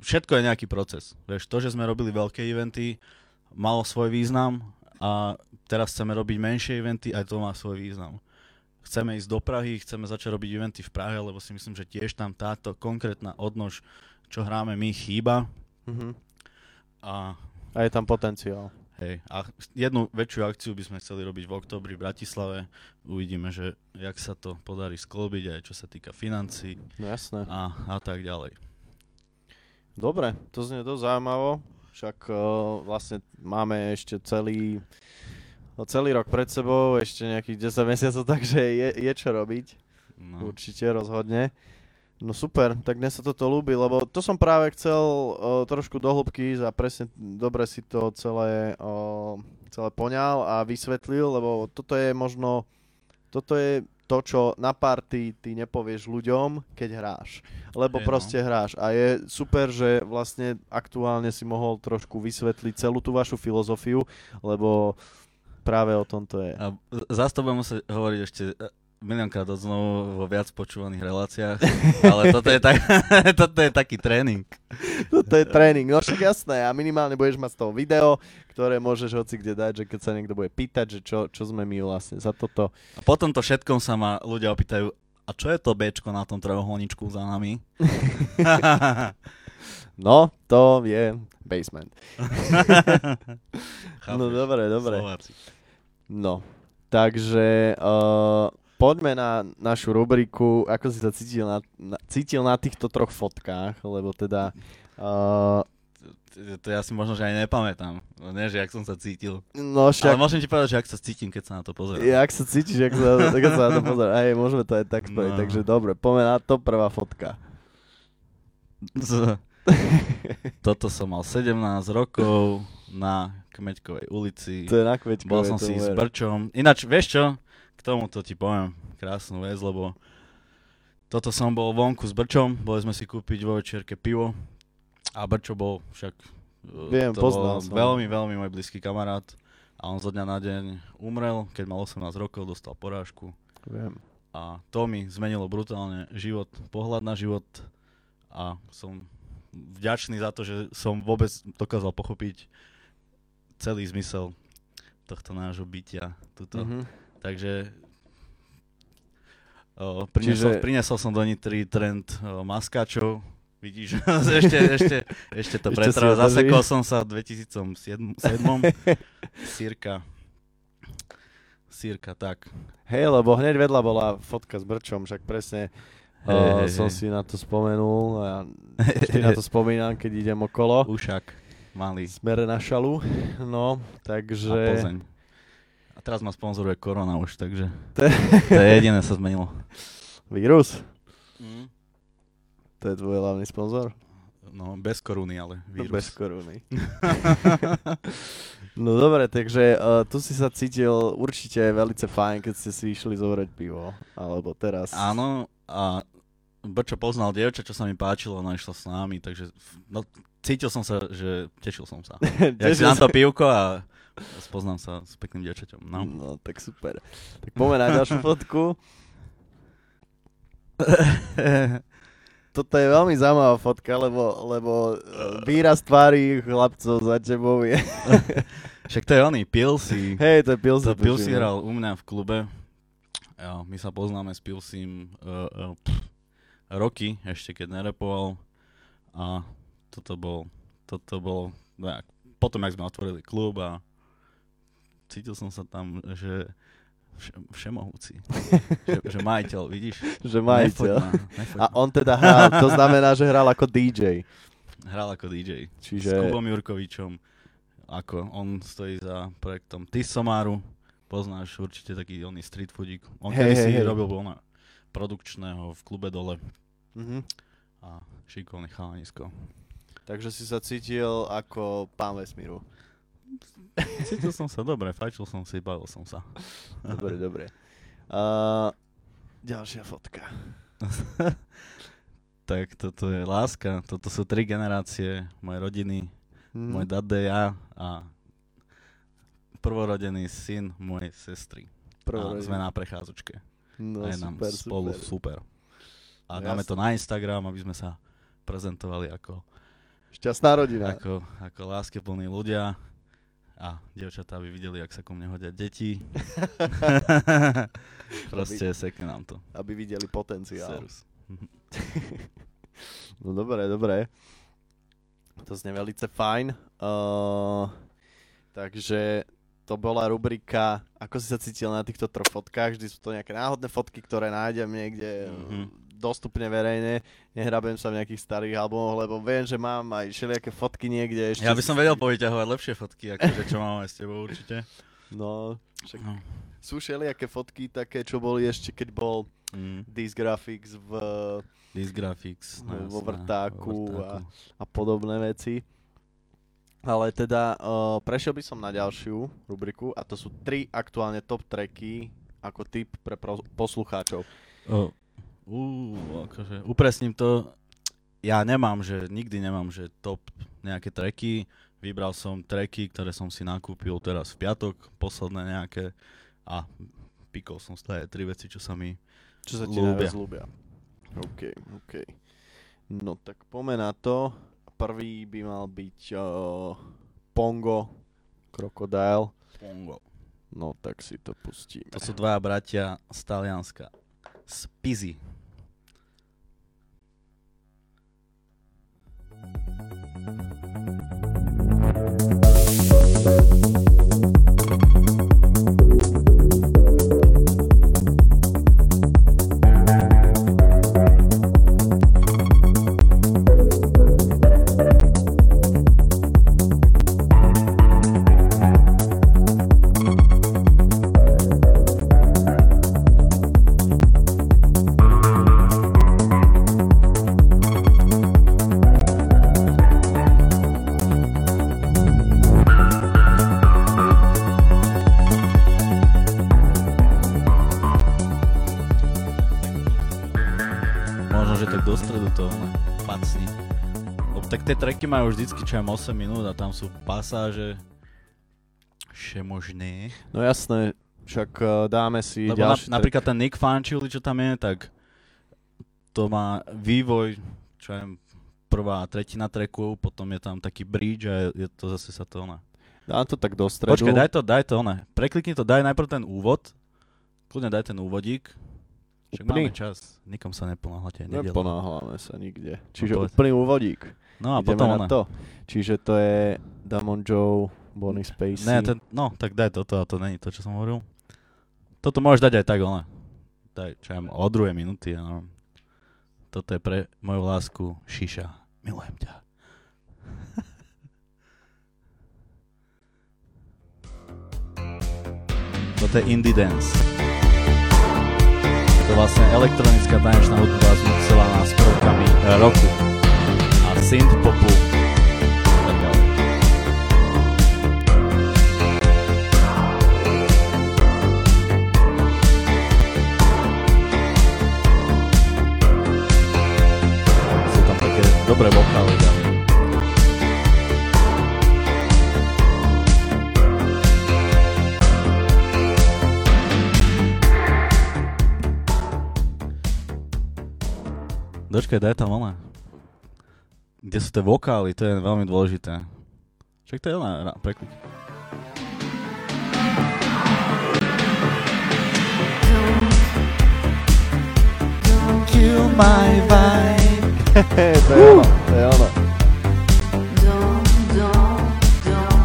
Všetko je nejaký proces. Vieš, to, že sme robili veľké eventy, malo svoj význam a teraz chceme robiť menšie eventy, aj to má svoj význam. Chceme ísť do Prahy, chceme začať robiť eventy v Prahe, lebo si myslím, že tiež tam táto konkrétna odnož, čo hráme my, chýba. Uh-huh. A A je tam potenciál. Hej, a jednu väčšiu akciu by sme chceli robiť v oktobri v Bratislave. Uvidíme, že jak sa to podarí sklbiť aj čo sa týka financí No jasné. a, a tak ďalej. Dobre, to znie dosť zaujímavo. Však uh, vlastne máme ešte celý, no, celý rok pred sebou, ešte nejakých 10 mesiacov, takže je, je čo robiť. No. Určite, rozhodne. No super, tak mne sa toto ľúbi, lebo to som práve chcel uh, trošku do hĺbky ísť a presne dobre si to celé, uh, celé poňal a vysvetlil, lebo toto je možno, toto je to, čo na party ty nepovieš ľuďom, keď hráš. Lebo Hej, no. proste hráš. A je super, že vlastne aktuálne si mohol trošku vysvetliť celú tú vašu filozofiu, lebo práve o tom to je. A zás to budem musieť hovoriť ešte miliónkrát odznovu vo viac počúvaných reláciách, ale toto je, tak, toto je taký tréning. Toto je tréning, no však jasné. A minimálne budeš mať z toho video, ktoré môžeš hoci kde dať, že keď sa niekto bude pýtať, že čo, čo sme my vlastne za toto. A po tomto všetkom sa ma ľudia opýtajú, a čo je to Bčko na tom trojuholníčku za nami? No, to je basement. No dobre, dobre. No, takže uh, poďme na našu rubriku, ako si sa cítil na, na, cítil na týchto troch fotkách, lebo teda uh, To, to ja si možno, že aj nepamätám. No, nie, že jak som sa cítil. no však, Ale môžem ti povedať, že ak sa cítim, keď sa na to pozerám. jak sa cítiš, jak sa, keď sa na to pozerá. Aj, môžeme to aj tak spojiť, No. takže dobre, poďme na to, prvá fotka. Z- Toto som mal 17 rokov na Kmeďkovej ulici. To je na kveťku. Bol som si s Brčom. Ináč, vieš čo? K tomuto ti poviem krásnu vec, lebo toto som bol vonku s Brčom, boli sme si kúpiť vo večierke pivo a Brčo bol však uh, Viem, to poznal bol veľmi, veľmi môj blízky kamarát a on zo dňa na deň umrel, keď mal 18 rokov, dostal porážku Viem. a to mi zmenilo brutálne život, pohľad na život a som vďačný za to, že som vôbec dokázal pochopiť celý zmysel tohto nášho bytia. Tuto. Mhm. Takže o, priniesol, Čiže- priniesol som do Nitry trend o, maskáčov. Vidíš, ešte, ešte, ešte to drží. Zasekol som sa v 2007. Sírka. Sírka, tak. Hej, lebo hneď vedľa bola fotka s Brčom, však presne Hej, uh, hej, som hej. si na to spomenul a vždy na to spomínam, keď idem okolo. Ušak, malý. Smere na šalu, no, A takže... Plzeň. A teraz ma sponzoruje korona už, takže To je- jediné sa zmenilo. Vírus? Mm. To je tvoj hlavný sponzor? No, bez koruny, ale No, vírus. Bez koruny. no dobre, takže uh, tu si sa cítil určite velice fajn, keď ste si išli zobrať pivo. Alebo teraz... Áno, a Brčo poznal dievča, čo sa mi páčilo, ona išla s nami, takže no, cítil som sa, že tešil som sa. Jak si dám to pivko a spoznám sa s pekným dievčaťom. No. No, tak super. Tak poďme na ďalšiu fotku. Toto je veľmi zaujímavá fotka, lebo, lebo eh, výraz tvári chlapcov za tebou je... Však to je oný, Pilsi. Hej, to je Pilsi. To Pilsi hral u mňa v klube. Ja, my sa poznáme s Pilsim uh, uh, pff, roky, ešte keď nerepoval. A toto bol, toto bol, no, jak- potom, jak sme otvorili klub a cítil som sa tam, že vše, všemohúci. že, že majiteľ, vidíš? Že Nefoď majiteľ. ma, nefoď A ma. on teda hral, to znamená, že hral ako DJ. Hral ako DJ. Čiže... S Kubom Jurkovičom. Ako on stojí za projektom Tisomaru. Poznáš určite taký oný street foodík. On Hej, hej, si hej. robil ona produkčného v klube dole Mhm. a šikovný chalanisko. Takže si sa cítil ako pán vesmíru. Cítil som sa dobre, fajčil som si, bavil som sa. Dobre, dobre. Uh, ďalšia fotka. tak toto je láska, toto sú tri generácie mojej rodiny, Mhm. môj dade, ja a prvorodený syn mojej sestry. Prvá a sme na prechádzečke. No, a je nám super, spolu super. super. A No dáme jasné. to na Instagram, aby sme sa prezentovali ako, Šťastná rodina. ako, ako láskeplní ľudia a dievčatá by videli, ak sa ku mne hodia deti. Proste sekne nám to. Aby videli potenciál. No dobre, dobre. To znie velice fajn. Uh, takže to bola rubrika, ako si sa cítil na týchto troch fotkách. Vždy sú to nejaké náhodné fotky, ktoré nájdem niekde Mhm. mm-hmm. Dostupne verejne. Nehrabem sa v nejakých starých albumoch, lebo viem, že mám aj všelijaké fotky niekde. Ešte Ja by som vedel povyťahovať lepšie fotky, akože čo máme s tebou určite. No, však No. sú všelijaké fotky také, čo boli ešte, keď bol Mm. This Graphics v, Disc Graphics. No, vo vrtáku vo vrtáku. a podobné veci. Ale teda uh, prešiel by som na ďalšiu rubriku a to sú tri aktuálne top tracky ako tip pre pro- poslucháčov. O, ú, akože, upresním to, ja nemám, že nikdy nemám, že top nejaké tracky, vybral som tracky, ktoré som si nakúpil teraz v piatok, posledné nejaké a pikol som z aj tri veci, čo sa mi... Čo sa ti Ľúbia. OK, OK. No tak poďme na to. Prvý by mal byť uh, Pongo, Crocodile. Pongo. No tak si to pustíme. To sú dvaja bratia z Talianska. Z Pizy. Tie tracky majú vždycky aj 8 minút a tam sú pasáže všemožné. No jasné, však uh, dáme si Lebo na, ďalší napríklad ten Nick Fanchuli, čo tam je, tak to má vývoj, čo je prvá tretina tracku, potom je tam taký bridge a je, je to zase sa to ona. Dám to tak do stredu. Počkaj, daj to, daj to, one. Preklikni to, daj najprv ten úvod. Kľudne daj ten úvodík. Však Úplný? máme čas. Nikom sa neponáhľate. Neponáhľame sa nikde. Čiže povedz. úplný úvodík. No a Ideme potom na ona. to. Čiže to je Damon Joe, Bonnie Spacey. Ne, ten, no, tak daj toto a to není to, čo som hovoril. Toto môžeš dať aj tak, ona. Daj, čo ja o druhej minúty. No. Toto je pre moju lásku Šiša. Milujem ťa. Toto je Indie Dance. To je vlastne elektronická tanečná hudba zmixovaná s prvkami roku a synth popu a tak ďalej. Sú tam také dobré vokály. dámy. Dočkaj, daj tam ona. Kde sú tie vokály, to je veľmi dôležité. Však to je ona, ra- preklik. Kill my vibe. to je ono, to je ono. Don't, don't, don't,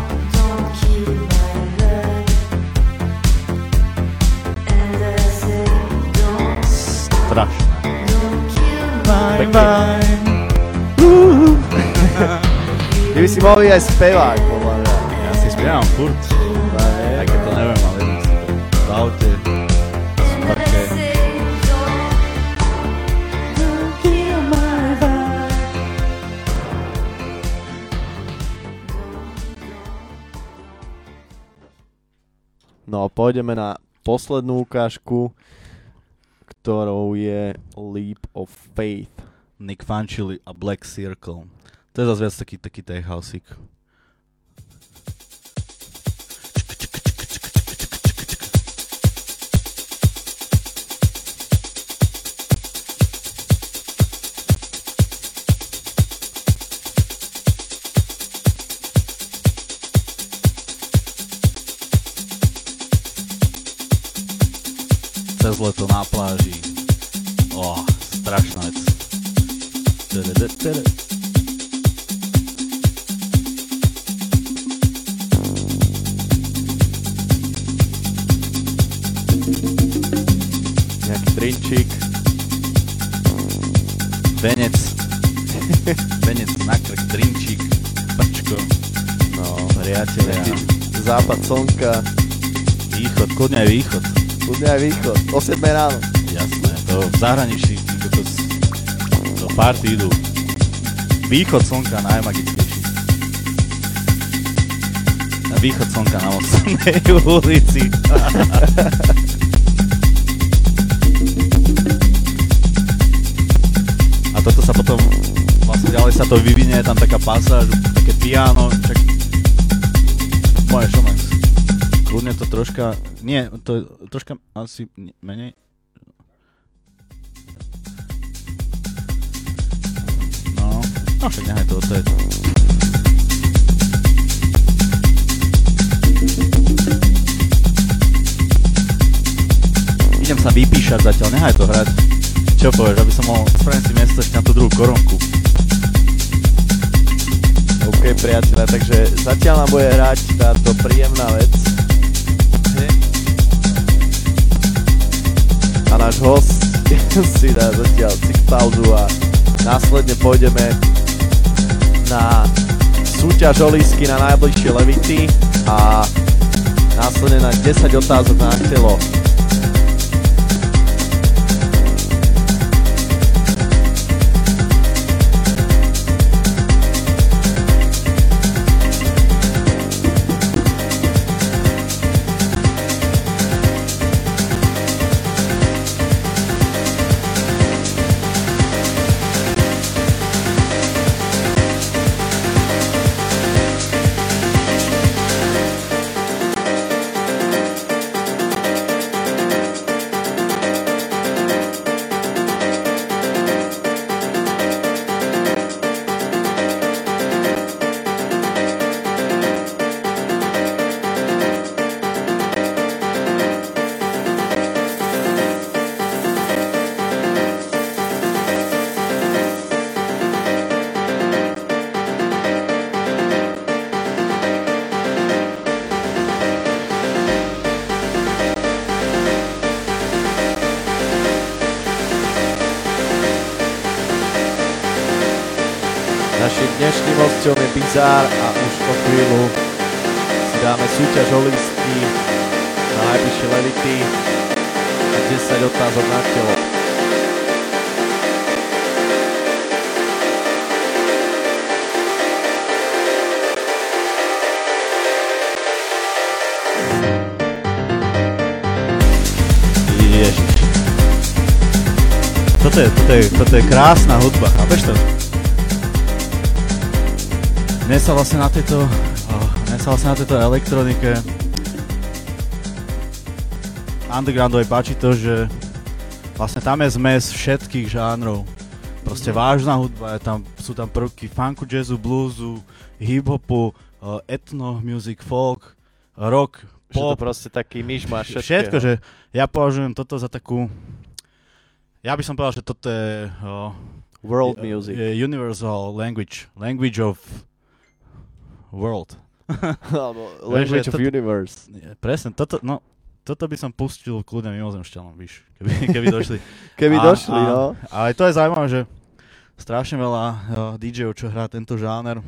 Ty by si mohol byť aj spevák, podľa mňa. Ja si spievam furt. Aj keď to neviem, ale. V aute. Vibe. No, pôjdeme na poslednú ukážku, ktorou je Leap of Faith. Nick Fanchili a Black Circle. To je zase viac taký, taký tech houseík. Cez leto na pláži. Oh, strašná vec. Tere, tere. Nejaký drinčík. Venec. Venec na krk, drinčík, prčko, No, priatelia. západ slnka. Východ, kľudne aj východ. Kľudne aj východ. O 7 ráno. Jasné, to v zahraničí, kokos, do party idú. Východ slnka najmagickejší. Na východ slnka na Mostnej ulici. sa to vyvinie, tam taká pasáž, také piano, čak... Moje šomex. Kľudne to troška, nie, to je troška asi menej. No, no však nehaj to, to je to. Idem sa vypíšať zatiaľ, nehaj to hrať. Čo povieš, aby som mohol spraviť si miesto na tú druhú korunku. OK, priateľe, takže zatiaľ nám bude hrať táto príjemná vec. A náš host si dá zatiaľ cik pauzu a následne pôjdeme na súťaž olísky na najbližšie levity a následne na 10 otázok na telo. Bizár a už o chvíľu si dáme súťaž o lístky na najbližšie levity a 10 otázok na telo. Toto je, toto je, toto je krásna hudba, chápeš to? Mne sa vlastne na tejto, oh, mne sa vlastne na tejto elektronike undergroundovej páči to, že vlastne tam je zmes všetkých žánrov. Proste vážna hudba, je tam, sú tam prvky funku, jazzu, bluesu, hip-hopu, uh, etno, music, folk, rock, Že to pop, proste taký myšmaš všetkého. Všetko, že ja považujem toto za takú... Ja by som povedal, že toto je... Uh, World music. Universal language. Language of world. Alebo language of universe. Presne, toto, no, toto by som pustil kľudne mimozemšťanom, víš, keby, keby došli. Keby A- došli, a- no. Ale to je zaujímavé, že strašne veľa uh, DJov, čo hrá tento žáner,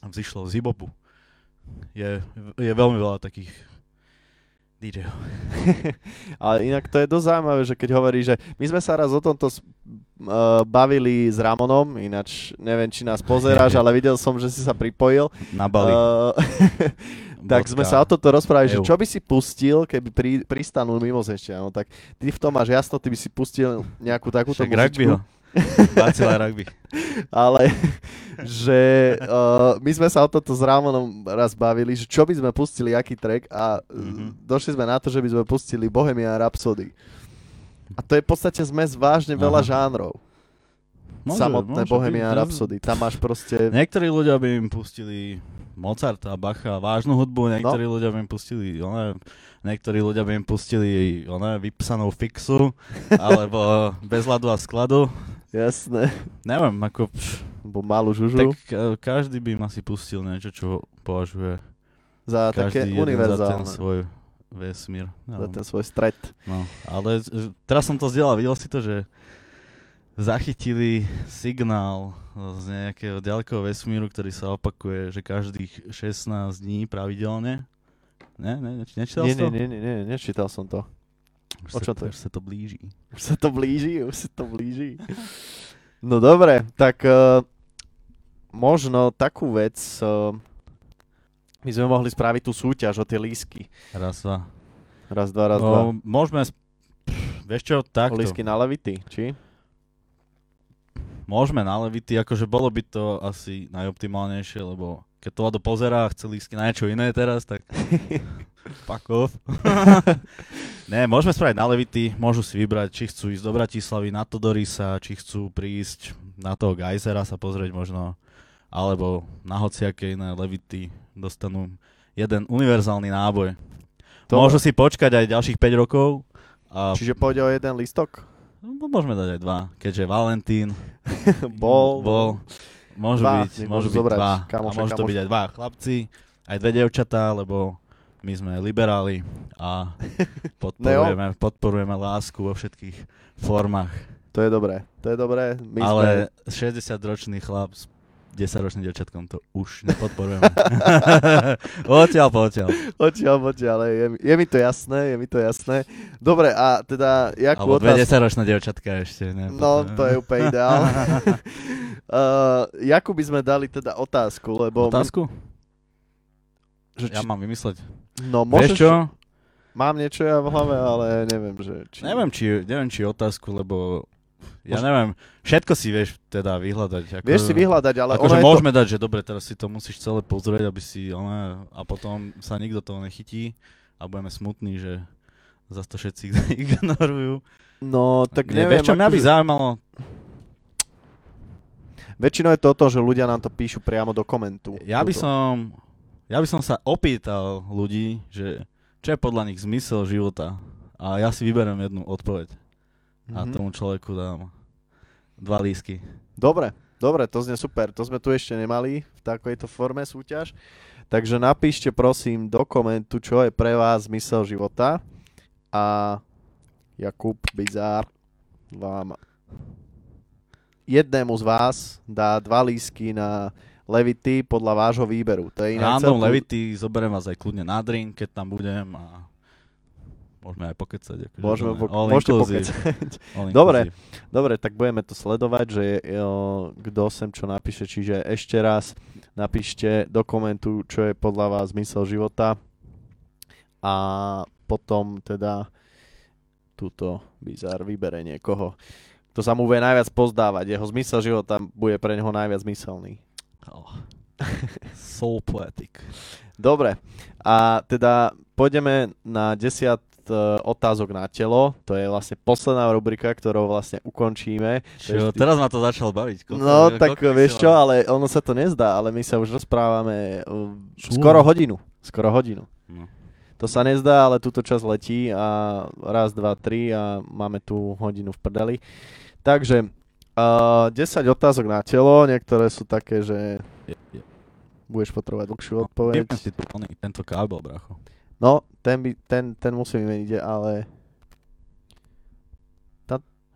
vzýšlo z hibopu. Je, je veľmi veľa takých DJov. Ale inak to je dosť zaujímavé, že keď hovorí, že my sme sa raz o tomto s- uh, bavili s Ramonom, ináč neviem, či nás pozeráš, ale videl som, že si sa pripojil. Na Bali. Uh, tak sme sa o toto rozprávali, že čo by si pustil, keby pri, pristanul mimozemšťan. No tak ty v tom máš jasno, ty by si pustil nejakú takúto Však rugby muzičku. ho. Bacila rugby. ale že uh, my sme sa o toto s Ramonom raz bavili, že čo by sme pustili, aký track a Mhm. mm-hmm. došli sme na to, že by sme pustili Bohemian Rhapsody. A to je v podstate zmes vážne veľa Aha. žánrov. Môže, Samotné môže Bohemian. Rhapsody. Tam máš proste... Niektorí ľudia by im pustili Mozarta, Bacha, vážnu hudbu, niektorí No. ľudia by im pustili, one, niektorí ľudia by im pustili one, vypsanú fixu, alebo bez ľadu a skladu. Jasné. Neviem, ako... Pš, Bo malú tak žužu. ka- každý by im asi pustil niečo, čo považuje Za také každý jeden za ten univerzálne. svoj vesmír. Za No, ten svoj stret. no, ale teraz som to zdieľal, videl si to, že zachytili signál z nejakého ďalekého vesmíru, ktorý sa opakuje, že každých 16 dní pravidelne. Ne, ne, neč- nečítal Nie, to? nie, nie, nie, nečítal som to. Už O sa, čom to je? Už sa to blíži. Už sa to blíži, už sa to blíži. No dobre, tak uh, možno takú vec, uh, my sme mohli spraviť tú súťaž o tie lísky. Raz, dva. Raz, dva, raz, dva. No, môžeme... sp- Vieš čo, O takto. lísky na levity, či? Môžeme na levity, akože bolo by to asi najoptimálnejšie, lebo keď to Lado pozerá a chce lístky na niečo iné teraz, tak fuck off. ne, môžeme spraviť na levity, môžu si vybrať, či chcú ísť do Bratislavy na Todorisa, či chcú prísť na toho Geisera sa pozrieť možno, alebo na hociaké iné levity dostanú jeden univerzálny náboj. To- Môžu si počkať aj ďalších 5 rokov. A Čiže pôjde o jeden listok? No, môžeme dať aj dva, keďže Valentín Bol. bol môžu Dva, byť, môžu byť zobrať. dva. Kamoša, a môžu to kamoša. byť aj dva chlapci, aj dve devčatá, lebo my sme liberáli a podporujeme, podporujeme lásku vo všetkých formách. To je dobré, to je dobré. My Ale sme... 60-ročný chlap s 10-ročným devčatkom to už nepodporujeme. odtiaľ po odtiaľ. Odtiaľ, odtiaľ, je, mi- je mi to jasné, je mi to jasné. Dobre, a teda, jakú Alebo dve otázku... 10-ročné devčatka ešte. Ne? No, to je úplne ideál. uh, jakú by sme dali teda otázku, lebo... Otázku? Že Ja či, mám vymysleť. no, Vieš môžeš, čo? Mám niečo ja v hlave, ale neviem, že... Či... Neviem či, neviem, či otázku, lebo ja neviem, všetko si vieš teda vyhľadať. Ako, Vieš si vyhľadať, ale Akože môžeme dať, že dobre, teraz si to musíš celé pozrieť, aby si, ona, a potom sa nikto toho nechytí a budeme smutní, že zase to všetci ignorujú. to... No, tak neviem. vieš čo, mňa by akože- zaujímalo, Väčšinou je to to, že ľudia nám to píšu priamo do komentu. ja by som, ja by som sa opýtal ľudí, že čo je podľa nich zmysel života a ja si vyberiem jednu odpoveď a Mhm. tomu človeku dám dva lísky. Dobre, dobre, to znie super. To sme tu ešte nemali v takejto forme súťaž. Takže napíšte prosím do komentu, čo je pre vás zmysel života. A Jakub Bizár vám jednému z vás dá dva lísky na Levity podľa vášho výberu. To je inak Random celku- Levity, zoberiem vás aj kľudne na drink, keď tam budem a môžeme aj pokecať. Akože Môžeme po- môžete pokecať. Dobre. Dobre, tak budeme to sledovať, že jo, kto sem čo napíše. Čiže ešte raz napíšte do komentu, čo je podľa vás zmysel života. A potom teda túto bizar vybere niekoho. To sa mu bude najviac pozdávať. Jeho zmysel života bude pre neho najviac zmyselný. Oh. Soul Poetic. Dobre, a teda pôjdeme na desiat e, otázok na telo. To je vlastne posledná rubrika, ktorou vlastne ukončíme. Čo, Ešte- teraz ma to začal baviť. Koľko- No, koľko tak vieš čo, ale ono sa to nezdá, ale my sa už rozprávame uh, Čo? skoro hodinu. Skoro hodinu. No. To sa nezdá, ale túto čas letí a raz, dva, tri a máme tu hodinu v prdeli. Takže uh, 10 otázok na telo, niektoré sú také, že budeš potrebovať dlhšiu No, odpoveď. vypnem si tu oný, tento kábel, bracho. No, ten, by, ten, ten musím vymeniť, ale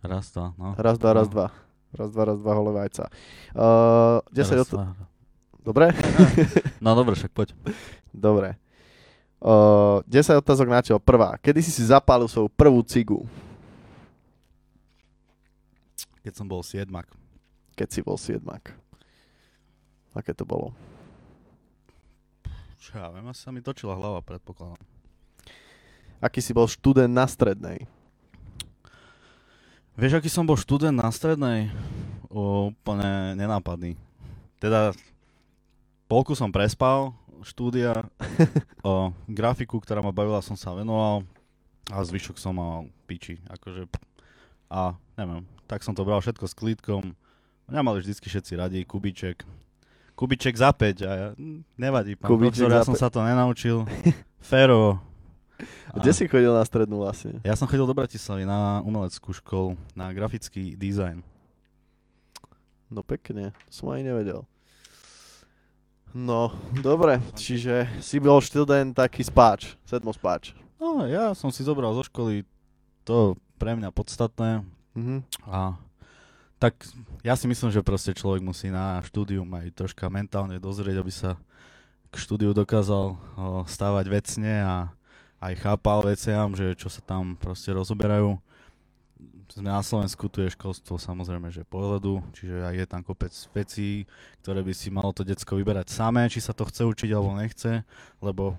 Raz, dva, no. raz, dva, raz, No. dva. Raz, dva, raz, dva, hole vajca. Uh, 10 Raz, otázok. dva. Dobre? No dobre, však poď. Dobre. Uh, 10 otázok na telo. Prvá. Kedy si si zapálil svoju prvú cigu, Keď som bol siedmak. keď si bol siedmak? Aké to bolo? Čo ja viem, asi sa mi točila hlava, predpokladám. Aký si bol študent na strednej? Vieš, aký som bol študent na strednej? O, úplne nenápadný. Teda polku som prespal, štúdia, o, grafiku, ktorá ma bavila, som sa venoval a zvyšok som mal piči. Akože, a neviem, tak som to bral všetko s klítkom. Mňa mali vždycky všetci radi, Kubiček. Kubiček za 5 a ja, nevadí, pán Kubíček profesor, ja som sa to nenaučil. Férovo. Kde si chodil na strednú vlastne? Ja som chodil do Bratislavy na umeleckú školu, na grafický dizajn. No pekne, som ani nevedel. No, dobre, čiže si bol študent taký spáč, sedmospáč. No, ja som si zobral zo školy to pre mňa podstatné Mhm. a tak ja si myslím, že proste človek musí na štúdium aj troška mentálne dozrieť, aby sa k štúdiu dokázal stávať vecne a aj chápal veciam, že čo sa tam proste rozoberajú. Sme na Slovensku, tu je školstvo samozrejme, že pohľadu, čiže aj je tam kopec vecí, ktoré by si malo to decko vyberať samé, či sa to chce učiť alebo nechce, lebo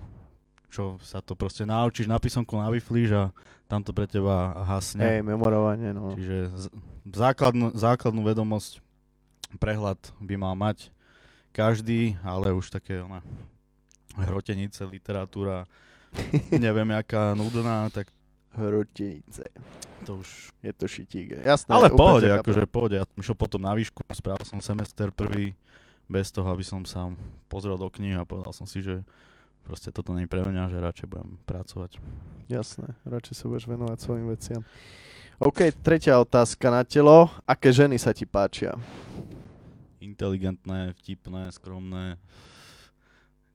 čo sa to proste naučíš na písomku navyflíš a tam to pre teba hasne. Hej, memorovanie, no. Čiže základnú, základnú vedomosť, prehľad by mal mať každý, ale už také ona, hrotenice, literatúra, neviem jaká nudná, tak Hrotenice. to už... Je to šitík. Jasné. Ale pohode, akože pohode. Ja išiel potom na výšku, spravil som semester prvý bez toho, aby som sa pozrel do knihy a povedal som si, že proste toto nie je pre mňa, že radšej budem pracovať. Jasné, radšej sa budeš venovať svojim veciam. OK, tretia otázka na telo. Aké ženy sa ti páčia? Inteligentné, vtipné, skromné,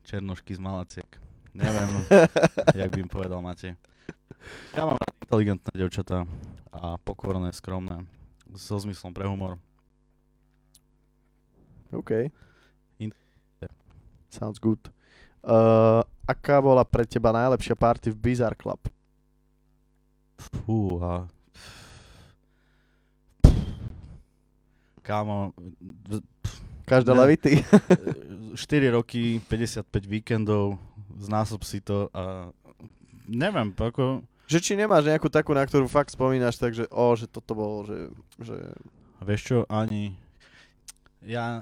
černošky z malaciek. Neviem, jak by im povedal Matej. Ja mám inteligentné devčatá a pokorné, skromné, so zmyslom pre humor. OK. In- Sounds good. Uh, aká bola pre teba najlepšia party v Bizarre Club? Fúha. Kámo, Každá Ne. levity? 4 roky, 55 víkendov, znásob si to a neviem, ako, že či nemáš nejakú takú, na ktorú fakt spomínaš, takže o, že toto bolo, že, že vieš čo, ani, ja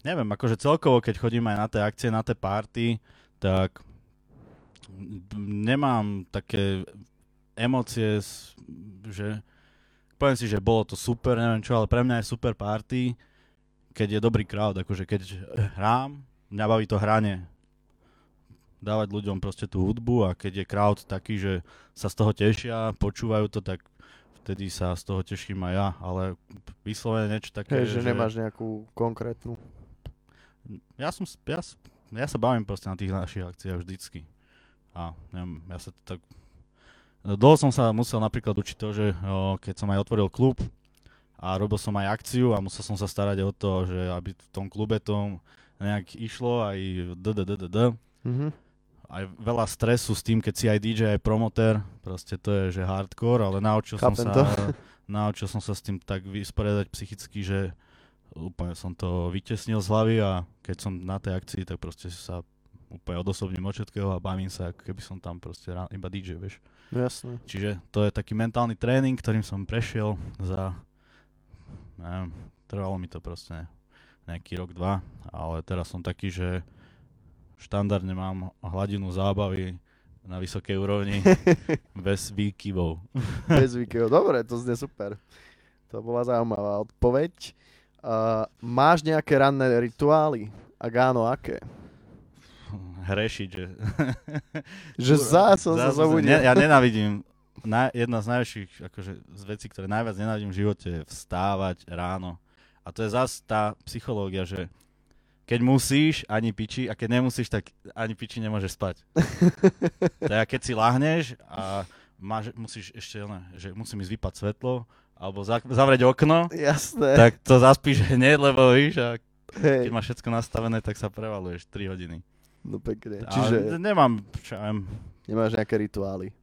neviem, akože celkovo, keď chodím aj na tie akcie, na tie party, tak nemám také emócie, že poviem si, že bolo to super, neviem čo, ale pre mňa je super party, keď je dobrý crowd, akože keď hrám, mňa baví to hranie. Dávať ľuďom proste tú hudbu a keď je crowd taký, že sa z toho tešia, počúvajú to, tak vtedy sa z toho teším aj ja, ale vyslovene niečo také, hej, že nemáš nejakú konkrétnu. ja som, ja, ja sa bavím proste na tých našich akciách vždycky. A neviem, ja sa to tak... Dlho som sa musel napríklad učiť to, že keď som aj otvoril klub a robil som aj akciu a musel som sa starať o to, že aby v tom klube to nejak išlo aj dddd. Mhm. Aj veľa stresu s tým, keď si aj DJ, aj promotér, proste to je, že hardcore, ale naučil som Chápem sa, to. naučil som sa s tým tak vysporiadať psychicky, že úplne som to vytesnil z hlavy a keď som na tej akcii, tak proste sa úplne odosobním od všetkého a bavím sa, ako keby som tam proste iba DJ, vieš. No jasné. Čiže to je taký mentálny tréning, ktorým som prešiel za, neviem, trvalo mi to proste nejaký rok, dva, ale teraz som taký, že štandardne mám hladinu zábavy na vysokej úrovni, bez výkyvov. Bez výkyvov. Dobre, to znie super. To bola zaujímavá odpoveď. Uh, máš nejaké ranné rituály? Ak áno, aké? Hrešiť, že... Že zás som sa Zás- zobudil. Ne, ja nenávidím, na, jedna z najväčších akože, z vecí, ktoré najviac nenávidím v živote, je vstávať ráno. A to je zase tá psychológia, že keď musíš, ani piči, a keď nemusíš, tak ani piči nemôžeš spať. teda keď si lahneš a máš, musíš ešte, ne, že musím ísť vypať svetlo, alebo za, zavrieť okno, Jasné. tak to zaspíš hneď, lebo víš, a Hej, keď máš všetko nastavené, tak sa prevaluješ 3 hodiny. No pekne. Čiže... Čiže nemám, čo viem, nemáš nejaké rituály.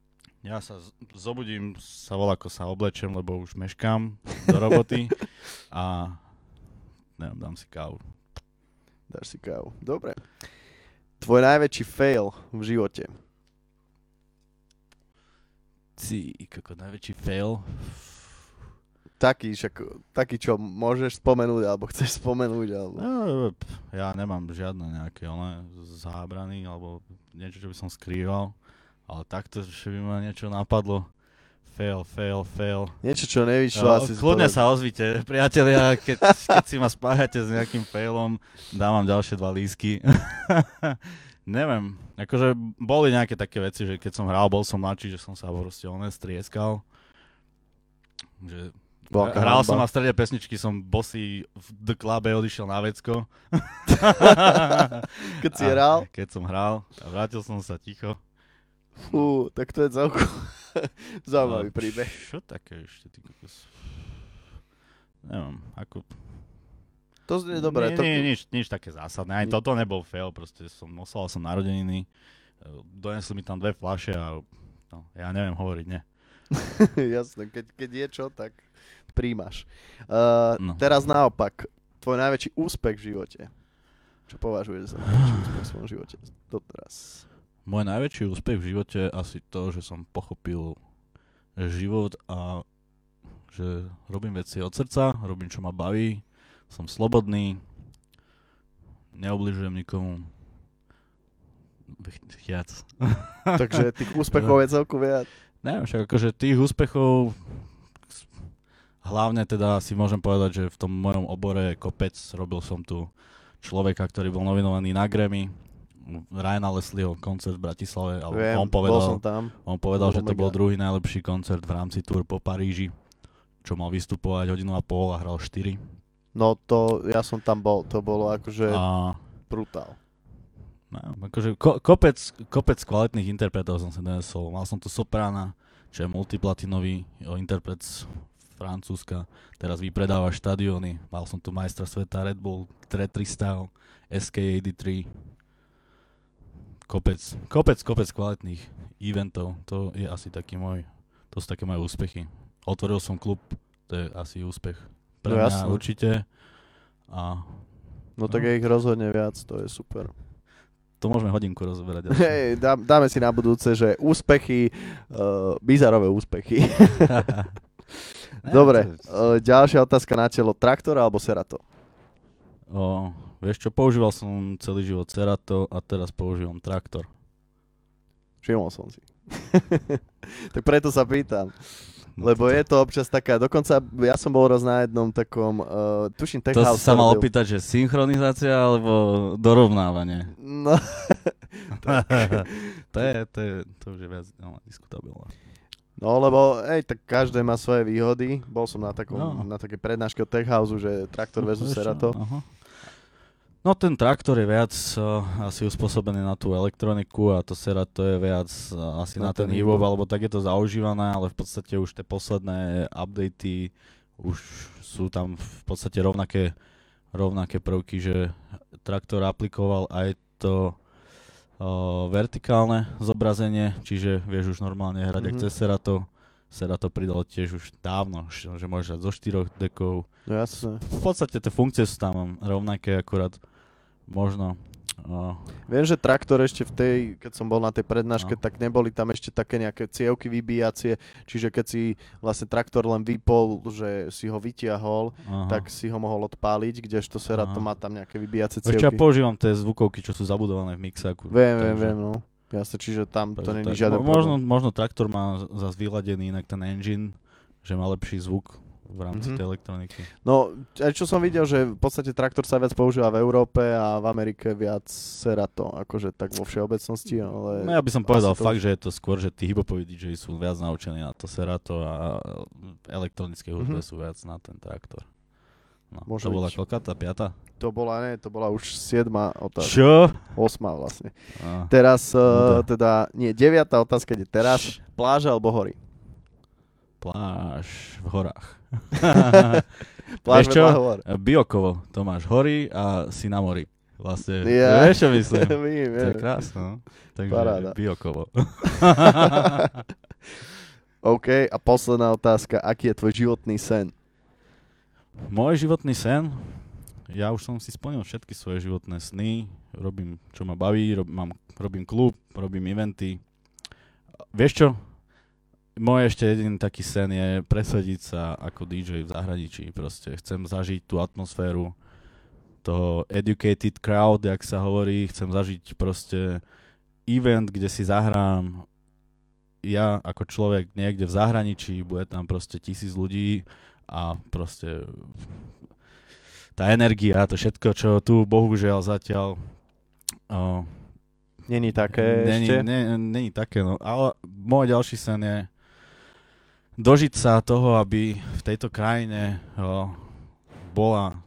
Ja sa z- zobudím, sa volá, ako sa oblečem, lebo už meškám do roboty a neviem, dám si kávu. Dáš si kávu. Dobre. Tvoj najväčší fail v živote. Si, ako najväčší fail. Taký, však, taký, čo môžeš spomenúť, alebo chceš spomenúť, alebo... No, ja nemám žiadne nejaké ale zábrany alebo niečo, čo by som skrýval. Ale takto, že by ma niečo napadlo. Fail, fail, fail. Niečo, čo nevyšlo No, asi... kľudne sa ozvite, priatelia, keď, keď si ma spájate s nejakým failom, dávam ďalšie dva lísky. Neviem, akože boli nejaké také veci, že keď som hral, bol som mladší, že som sa proste oné strieskal. Že Bola aká hral hanba. som a v strede pesničky som bosý v The Clube odišiel na vecko. Keď si hral? Keď som hral a vrátil som sa ticho. Fú, tak to je celkom zaujímavý A príbeh. Čo také ešte, ty kokos? Neviem, ako To znie dobre. Nie, to... nie, nič, nič také zásadné. Aj Ni- toto nebol fail, proste som oslal som narodeniny, e, donesli mi tam dve fľaše a no, ja neviem hovoriť, ne. Jasné, keď, keď je čo, tak príjmaš. Uh, No. Teraz naopak, tvoj najväčší úspech v živote. Čo považuješ za najväčší úspech v svojom živote doteraz? Môj najväčší úspech v živote je asi to, že som pochopil život a že robím veci od srdca, robím čo ma baví, som slobodný, neobližujem nikomu. Viac. Takže tých úspechov je celku viac. Neviem, však akože tých úspechov hlavne teda si môžem povedať, že v tom mojom obore kopec, robil som tu človeka, ktorý bol nominovaný na Grammy, Ryana Leslieho koncert v Bratislave, ale Viem, on bol povedal, som tam. on povedal, bol že to mega. bol druhý najlepší koncert v rámci tour po Paríži, čo mal vystupovať hodinu a pol a hral 4. No to, ja som tam bol, to bolo akože A brutál. No, akože ko, kopec, kopec kvalitných interpretov som si donesol. Mal som tu Soprana, čo je multiplatinový interpret Francúzska. Teraz vypredáva štadióny. Mal som tu majstra sveta Red Bull, Tre 300, SK83. Kopec, kopec, kopec kvalitných eventov. To je asi taký môj, to sú také moje úspechy. Otvoril som klub, to je asi úspech. Pre No mňa jasné. určite. A No tak No. je ich rozhodne viac, to je super. to môžeme hodinku rozoberať. Hej, dá, dáme si na budúce, že úspechy, uh, bizarové úspechy. Dobre, uh, ďalšia otázka na telo. Traktor alebo Serato? O, vieš čo, používal som celý život Cerato a teraz používam traktor. Všimol som si. tak preto sa pýtam. Lebo je to občas taká, dokonca ja som bol raz na jednom takom, uh, tuším Tech To House. si sa mal opýtať, že synchronizácia alebo dorovnávanie? No, to, je, to, je, to už je viac no, diskutabilné. No lebo, hej, tak každé má svoje výhody. Bol som na, takom, No. na také prednáške od Tech House, že traktor versus Vieš čo, Serato. aha. No ten traktor je viac uh, asi uspôsobený na tú elektroniku a to Serato je viac uh, asi Na na, ten hýbov. alebo tak je to zaužívané, ale v podstate už tie posledné updaty už sú tam v podstate rovnaké, rovnaké prvky, že traktor aplikoval aj to vertikálne zobrazenie, čiže vieš už normálne hrať mm-hmm. Mhm. ak cez Serato. Serato pridalo tiež už dávno, že môžeš hrať zo štyroch dekov. No jasné. V podstate tie funkcie sú tam rovnaké, akurát možno o, Viem, že traktor ešte v tej, keď som bol na tej prednáške, No. tak neboli tam ešte také nejaké cievky vybíjacie, čiže keď si vlastne traktor len vypol, že si ho vytiahol, aha. tak si ho mohol odpáliť, kdežto Serato Aha. má tam nejaké vybíjacie Vieš čo, ja cievky. používam tie zvukovky, čo sú zabudované v mixáku. Viem, viem, takže- viem, no. Jasne, čiže tam to není žiaden mo- možno, problém. možno traktor má zase vyladený inak ten engine, že má lepší zvuk v rámci Mhm. tej elektroniky. No, aj čo som videl, že v podstate traktor sa viac používa v Európe a v Amerike viac Serato, akože tak vo všeobecnosti, ale... No ja by som povedal to fakt, že je to skôr, že tí hiphopoví DJ sú viac naučení na to Serato a v elektronickej hudbe Mhm. sú viac na ten traktor. No, Môže to bola byť. koľka tá piata? To bola, ne, to bola už siedma otázka. Čo? Osma vlastne. A, Teraz, uh, teda, nie, deviatá otázka ide teraz. Pláža alebo hory? pláž v horách. Pláž čo? Biokovo, to máš hory a si na mori. Vlastne, Ja. vieš čo myslím? Vím, To je viem. krásne, no. Takže Paráda. Biokovo. OK, a posledná otázka. Aký je tvoj životný sen? Môj životný sen, ja už som si splnil všetky svoje životné sny, robím, čo ma baví, rob, mám, robím klub, robím eventy. Vieš čo? Môj ešte jediný taký sen je presadiť sa ako DJ v zahraničí. Proste chcem zažiť tú atmosféru toho educated crowd, jak sa hovorí. Chcem zažiť proste event, kde si zahrám ja ako človek niekde v zahraničí, bude tam proste tisíc ľudí a proste tá energia, to všetko, čo tu bohužiaľ zatiaľ o, Není také není, ešte? ne, není také, no. Ale môj ďalší sen je dožiť sa toho, aby v tejto krajine o, bola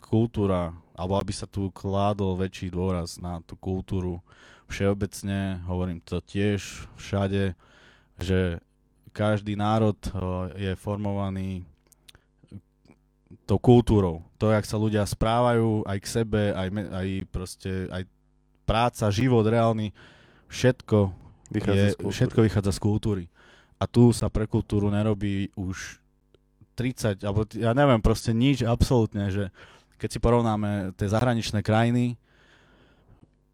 kultúra, alebo aby sa tu kládol väčší dôraz na tú kultúru všeobecne, hovorím to tiež všade, že každý národ o, je formovaný tou kultúrou. To, jak sa ľudia správajú aj k sebe, aj, me, aj proste, aj práca, život reálny, všetko, Vychádza je, z kultúry. všetko vychádza z kultúry. A tu sa pre kultúru nerobí už 30, alebo ja neviem, proste nič absolútne, že keď si porovnáme tie zahraničné krajiny,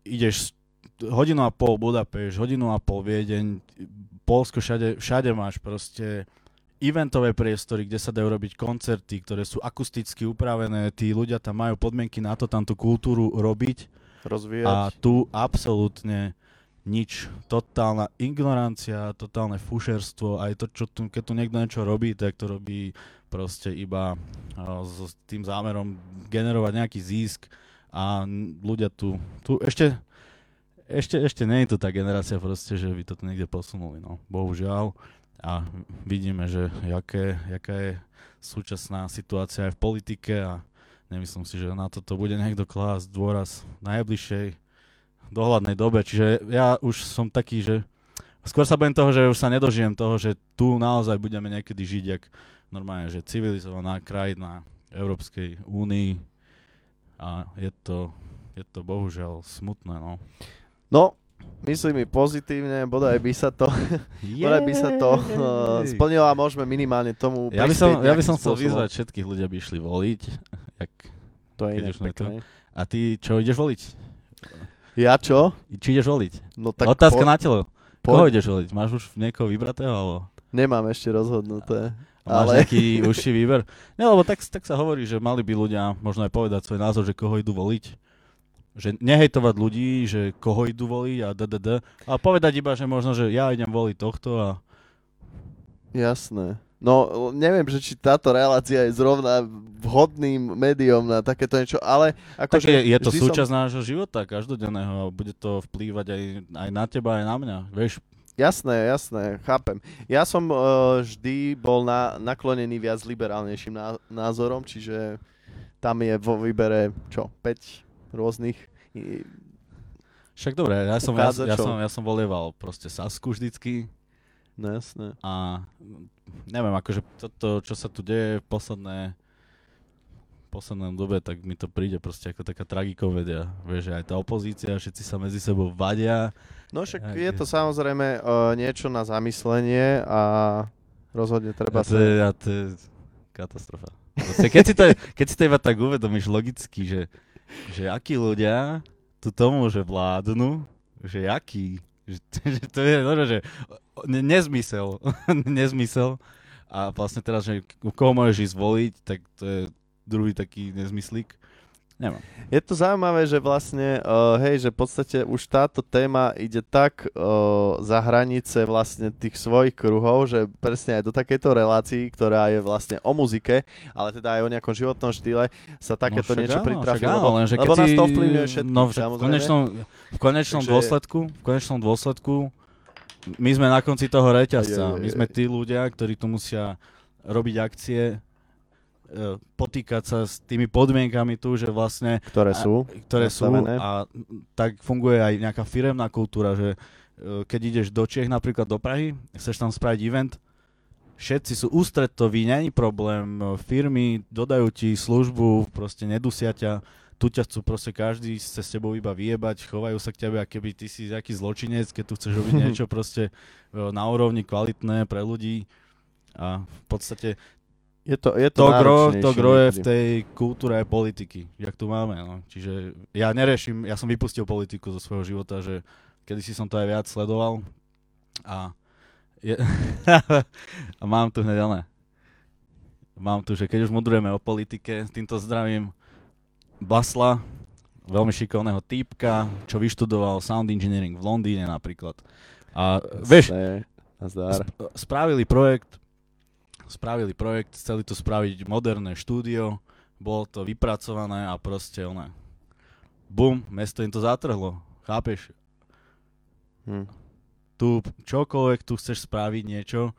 ideš hodinu a pol Budapešť, hodinu a pol Viedeň, Polsko, všade, všade máš proste eventové priestory, kde sa dajú robiť koncerty, ktoré sú akusticky upravené, tí ľudia tam majú podmienky na to, tam tú kultúru robiť Rozvíjať. a tu absolútne nič. Totálna ignorancia, totálne fušerstvo, aj to, čo tu, keď tu niekto niečo robí, tak to robí proste iba s tým zámerom generovať nejaký zisk a ľudia tu, tu ešte, ešte, ešte nie je tu tá generácia proste, že by to tu niekde posunuli, no, bohužiaľ. A vidíme, že jaké, jaká je súčasná situácia aj v politike a nemyslím si, že na toto bude niekto klásť dôraz najbližšej dohľadnej dobe. Čiže ja už som taký, že skôr sa budem toho, že už sa nedožijem toho, že tu naozaj budeme niekedy žiť jak normálne, že civilizovaná krajina Európskej únii a je to, je to bohužiaľ smutné, no. No, myslím mi pozitívne, bodaj by sa to, bodaj by sa to uh, splnilo a môžeme minimálne tomu Ja by som, ja by som chcel vyzvať všetkých ľudí, aby išli voliť. Jak, To je inak pekné. a ty čo, ideš voliť? Ja čo? Či ideš voliť? No tak Otázka po, na telo. po, Koho ideš voliť? Máš už niekoho vybratého? Alebo Nemám ešte rozhodnuté. máš Ale- nejaký užší výber? Nie, lebo tak, tak sa hovorí, že mali by ľudia možno aj povedať svoj názor, že koho idú voliť. Že nehejtovať ľudí, že koho idú voliť a ddd. A povedať iba, že možno, že ja idem voliť tohto a Jasné. No, neviem, že či táto relácia je zrovna vhodným médium na takéto niečo, ale tak akože je, je to súčasť nášho života, každodenného a bude to vplývať aj, aj na teba, aj na mňa. Vieš, Jasné, jasné, chápem. Ja som uh, vždy bol na, naklonený viac liberálnejším ná, názorom, čiže tam je vo výbere, čo, 5 rôznych i- však dobre, ja som, ja, ja, som, ja som volieval proste Sasku vždycky, No jasné. A neviem, akože toto, čo sa tu deje v posledné poslednom dobe, tak mi to príde proste ako taká tragikomedia. Vieš, že aj tá opozícia, všetci sa medzi sebou vadia. No však Tak je to samozrejme uh, niečo na zamyslenie a rozhodne treba a to, je, sa... a to je katastrofa. Proste, keď, si to, keď si to iba tak uvedomíš logicky, že, že akí ľudia tu tomu, že vládnu, že aký, že, to je no, že ne, nezmysel, nezmysel. A vlastne teraz, že koho môžeš ísť voliť, tak to je druhý taký nezmyslík. Neviem. Je to zaujímavé, že vlastne, uh, hej, že v podstate už táto téma ide tak uh, za hranice vlastne tých svojich kruhov, že presne aj do takejto relácii, ktorá je vlastne o muzike, ale teda aj o nejakom životnom štýle, sa takéto však niečo áno, pritrafi, však áno, lenže lebo nás to ovplyvňuje všetkých, no, však v konečnom, v konečnom Takže- dôsledku, v konečnom dôsledku my sme na konci toho reťazca. Aj, aj, aj, My sme tí ľudia, ktorí tu musia robiť akcie, potýkať sa s tými podmienkami tu, že vlastne ktoré a- sú. ktoré sú nastavené. a tak funguje aj nejaká firemná kultúra, že e, keď ideš do Čiech, napríklad do Prahy, chceš tam spraviť event, všetci sú ústretoví, není problém, e, firmy dodajú ti službu, proste nedusia ťa, tu ťa chcú proste každý sa s tebou iba vyjebať, chovajú sa k tebe, ako keby ty si nejaký zločinec, keď tu chceš robiť niečo proste e, na úrovni kvalitné pre ľudí a v podstate Je to, je to, to gro, to gro je v tej kultúre politiky, jak tu máme. No. Čiže ja nereším, ja som vypustil politiku zo svojho života, že kedy si som to aj viac sledoval a, je, a mám tu hneď ale. Mám tu, že keď už mudrujeme o politike, týmto zdravím Basla, veľmi šikovného týpka, čo vyštudoval sound engineering v Londýne napríklad. A vieš, Nazdar. Sp- spravili projekt, spravili projekt, chceli tu spraviť moderné štúdio, bolo to vypracované a proste one, bum, mesto im to zatrhlo, chápeš? Hm. Tu čokoľvek tu chceš spraviť niečo,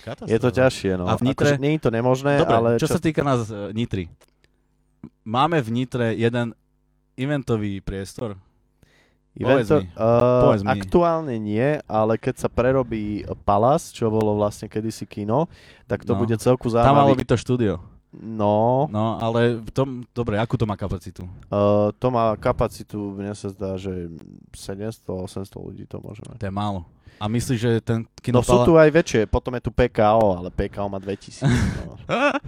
katastrofa. Je to ťažšie, no. A v Nitre- Akože, nie je to nemožné, Dobre, ale čo, sa týka nás e, Nitry. Máme v Nitre jeden eventový priestor. Povedz Evento, mi, uh, povedz mi. aktuálne nie, ale keď sa prerobí Palace, čo bolo vlastne kedysi kino, tak to No. bude celku Tam malo byť to štúdio. No, No, ale v tom, dobre, akú to má kapacitu? uh, to má kapacitu, mne sa zdá, že 700-800 ľudí to môže mať. To je málo. A myslíš, že ten No sú kinopala... tu aj väčšie, potom je tu PKO, ale PKO má 2000. No.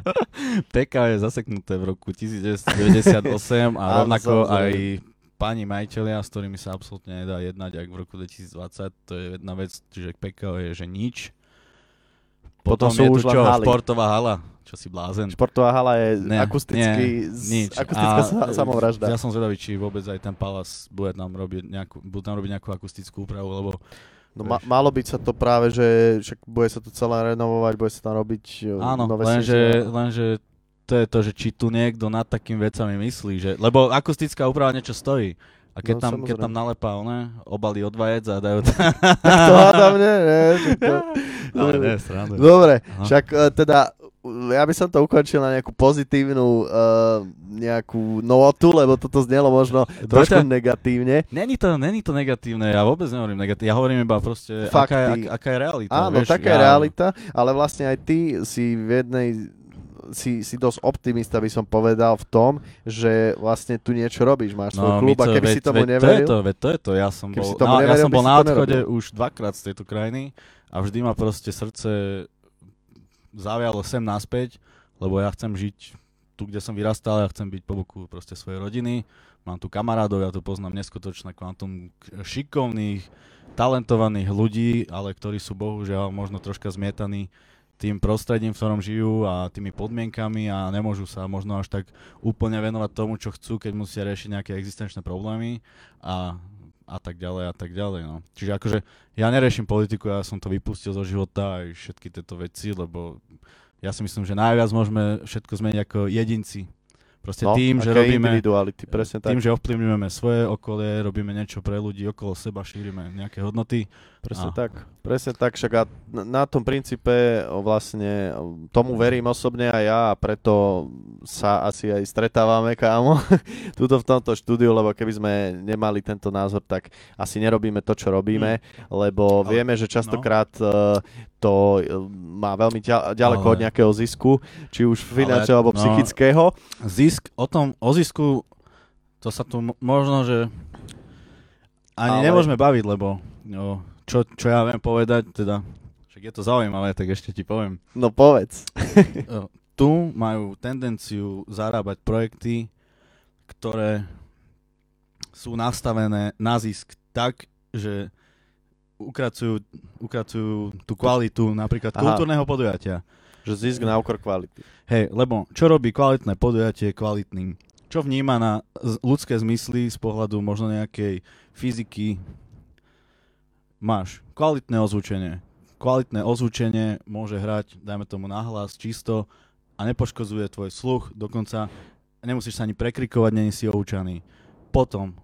PK je zaseknuté v roku 1998 a rovnako aj páni majiteľia, s ktorými sa absolútne nedá jednať, ak v roku 2020, to je jedna vec, čiže PKO je, že nič. Potom Potom, sú je už tu čo, haly. športová hala, čo si blázen. Športová hala je Ne, akusticky, nie, nič. akustická A, sa, samovražda. Ja som zvedavý, či vôbec aj ten Palace bude tam robiť nejakú, budú tam robiť nejakú akustickú úpravu, lebo No ma, malo byť sa to práve, že však bude sa to celé renovovať, bude sa tam robiť e, Áno, nové lenže, lenže to je to, že či tu niekto nad takým vecami myslí, že, lebo akustická úprava niečo stojí. A keď, No, tam, keď samozrejme. tam nalepá one, obalí od vajec a dajú tam... Tak to hádam, nie, nie. to- Ale ne. Dobre, Aha. však e, teda ja by som to ukončil na nejakú pozitívnu uh, nejakú notu, lebo toto znelo možno trošku Dobre. negatívne. Není to, není to negatívne, ja vôbec nehovorím negatívne, ja hovorím iba proste, Fakty. aká je, ak, aká je realita. Áno, vieš, taká je ja, realita, ale vlastne aj ty si v jednej si, si dosť optimista by som povedal v tom, že vlastne tu niečo robíš, máš svoj klub a Mico, keby veď, si tomu veď, neveril, To je to, veď to je to, ja som bol, na, ja neveril, som by bol na to odchode už dvakrát z tejto krajiny a vždy ma proste srdce zavialo sem naspäť, lebo ja chcem žiť tu, kde som vyrastal, ja chcem byť po boku proste svojej rodiny, mám tu kamarádov, ja tu poznám neskutočné kvantum šikovných, talentovaných ľudí, ale ktorí sú bohužiaľ možno troška zmietaní tým prostredím, v ktorom žijú a tými podmienkami a nemôžu sa možno až tak úplne venovať tomu, čo chcú, keď musia riešiť nejaké existenčné problémy a, a tak ďalej a tak ďalej. No. Čiže akože ja neriešim politiku, ja som to vypustil zo života aj všetky tieto veci, lebo ja si myslím, že najviac môžeme všetko zmeniť ako jedinci. Proste no, tým, že robíme, individuality, presne tak. tým, že ovplyvňujeme svoje okolie, robíme niečo pre ľudí okolo seba, šírime nejaké hodnoty. Presne A- tak, presne tak, však a na, tom princípe vlastne tomu verím osobne aj ja a preto sa asi aj stretávame, kámo, tuto v tomto štúdiu, lebo keby sme nemali tento názor, tak asi nerobíme to, čo robíme, lebo Ale- vieme, že častokrát e, to e, má veľmi ďa- ďaleko Ale- od nejakého zisku, či už finančného alebo no, psychického. Zisk, o tom, o zisku, to sa tu mo- možno, že ani Ale- nemôžeme baviť, lebo no, čo, čo ja viem povedať, teda, však je to zaujímavé, tak ešte ti poviem. No povedz. E, tu majú tendenciu zarábať projekty, ktoré sú nastavené na zisk tak, že ukracujú, ukracujú tú kvalitu napríklad Aha. kultúrneho podujatia. Že zisk na úkor kvality. Hej, lebo čo robí kvalitné podujatie kvalitným? Čo vníma na ľudské zmysly z pohľadu možno nejakej fyziky? Máš kvalitné ozvučenie. Kvalitné ozvučenie môže hrať, dajme tomu nahlas, čisto a nepoškozuje tvoj sluch, dokonca nemusíš sa ani prekrikovať, není si oučaný. Potom,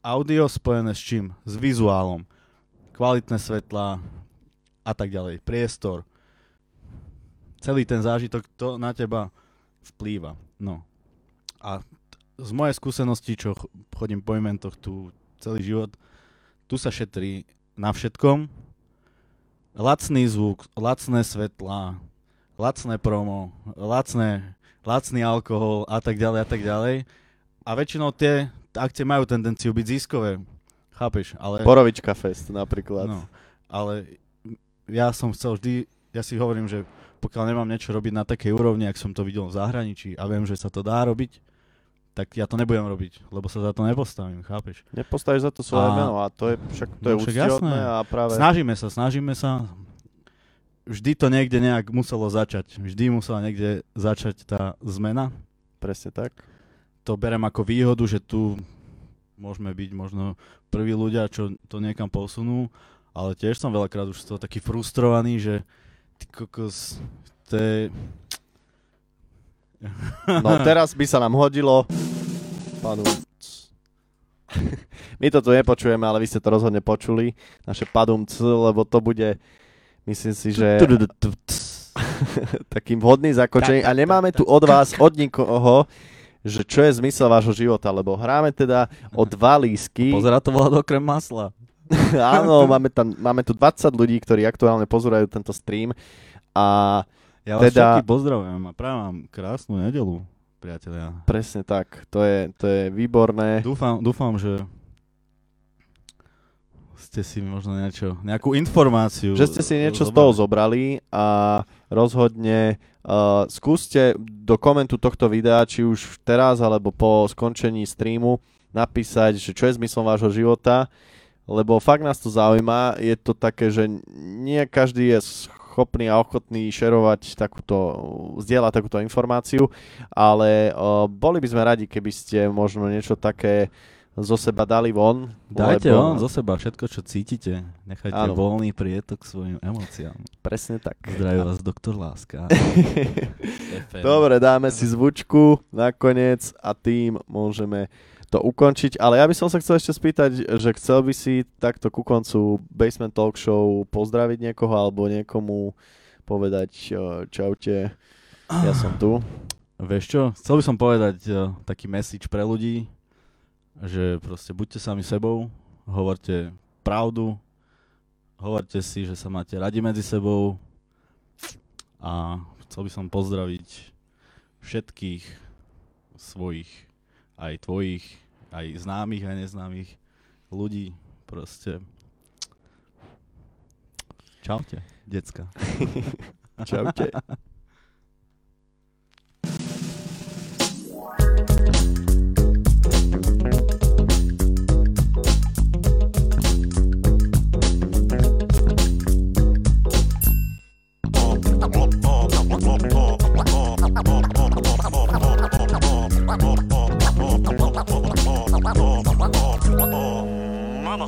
audio spojené s čím? S vizuálom. Kvalitné svetlá a tak ďalej. Priestor. Celý ten zážitok, to na teba vplýva. No. A t- z mojej skúsenosti, čo ch- chodím po eventoch tu celý život, tu sa šetrí na všetkom. Lacný zvuk, lacné svetlá, lacné promo, lacné, lacný alkohol a tak ďalej a tak ďalej. A väčšinou tie akcie majú tendenciu byť ziskové. Chápeš? Ale, Borovička Fest napríklad. no, ale ja som chcel vždy, ja si hovorím, že pokiaľ nemám niečo robiť na takej úrovni, ak som to videl v zahraničí a viem, že sa to dá robiť, tak ja to nebudem robiť, lebo sa za to nepostavím, chápeš? Nepostavíš za to svoje A- meno a to je však to je No však úctihodné jasné. a práve... Snažíme sa, snažíme sa. Vždy to niekde nejak muselo začať. Vždy musela niekde začať tá zmena. Presne tak. To berem ako výhodu, že tu môžeme byť možno prví ľudia, čo to niekam posunú, ale tiež som veľakrát už z toho taký frustrovaný, že ty kokos, to je... No teraz by sa nám hodilo panu... My to tu nepočujeme, ale vy ste to rozhodne počuli. Naše padum c, lebo to bude, myslím si, že takým vhodným zakončením. A nemáme tu od vás, od nikoho, že čo je zmysel vášho života, lebo hráme teda o dva lísky. Pozera to volať okrem masla. Áno, máme, tam, máme tu 20 ľudí, ktorí aktuálne pozerajú tento stream a Ja vás Teda- pozdravujem a prajem vám krásnu nedelu, priatelia. presne tak, to je, to je výborné. Dúfam, dúfam, že ste si možno niečo, nejakú informáciu Že ste si niečo z toho zobrali a rozhodne uh, skúste do komentu tohto videa, či už teraz alebo po skončení streamu, napísať, že čo je zmyslom vášho života, lebo fakt nás to zaujíma. Je to také, že nie každý je schopný a ochotný šerovať takúto, zdieľať takúto informáciu, ale uh, boli by sme radi, keby ste možno niečo také zo seba dali von. Dajte lebo- on zo seba všetko, čo cítite. Nechajte Áno. voľný prietok svojim emóciám. Presne tak. Zdraví vás doktor Láska. Dobre, dáme si zvučku nakoniec a tým môžeme to ukončiť. Ale ja by som sa chcel ešte spýtať, že chcel by si takto ku koncu Basement Talk Show pozdraviť niekoho alebo niekomu povedať eh, čaute, ja som tu. Vieš čo, chcel by som povedať uh, taký message pre ľudí, že proste buďte sami sebou, hovorte pravdu, hovorte si, že sa máte radi medzi sebou a chcel by som pozdraviť všetkých svojich, aj tvojich, aj známych, aj neznámych ľudí. Proste. Čaute, decka. Čaute. thank you 妈妈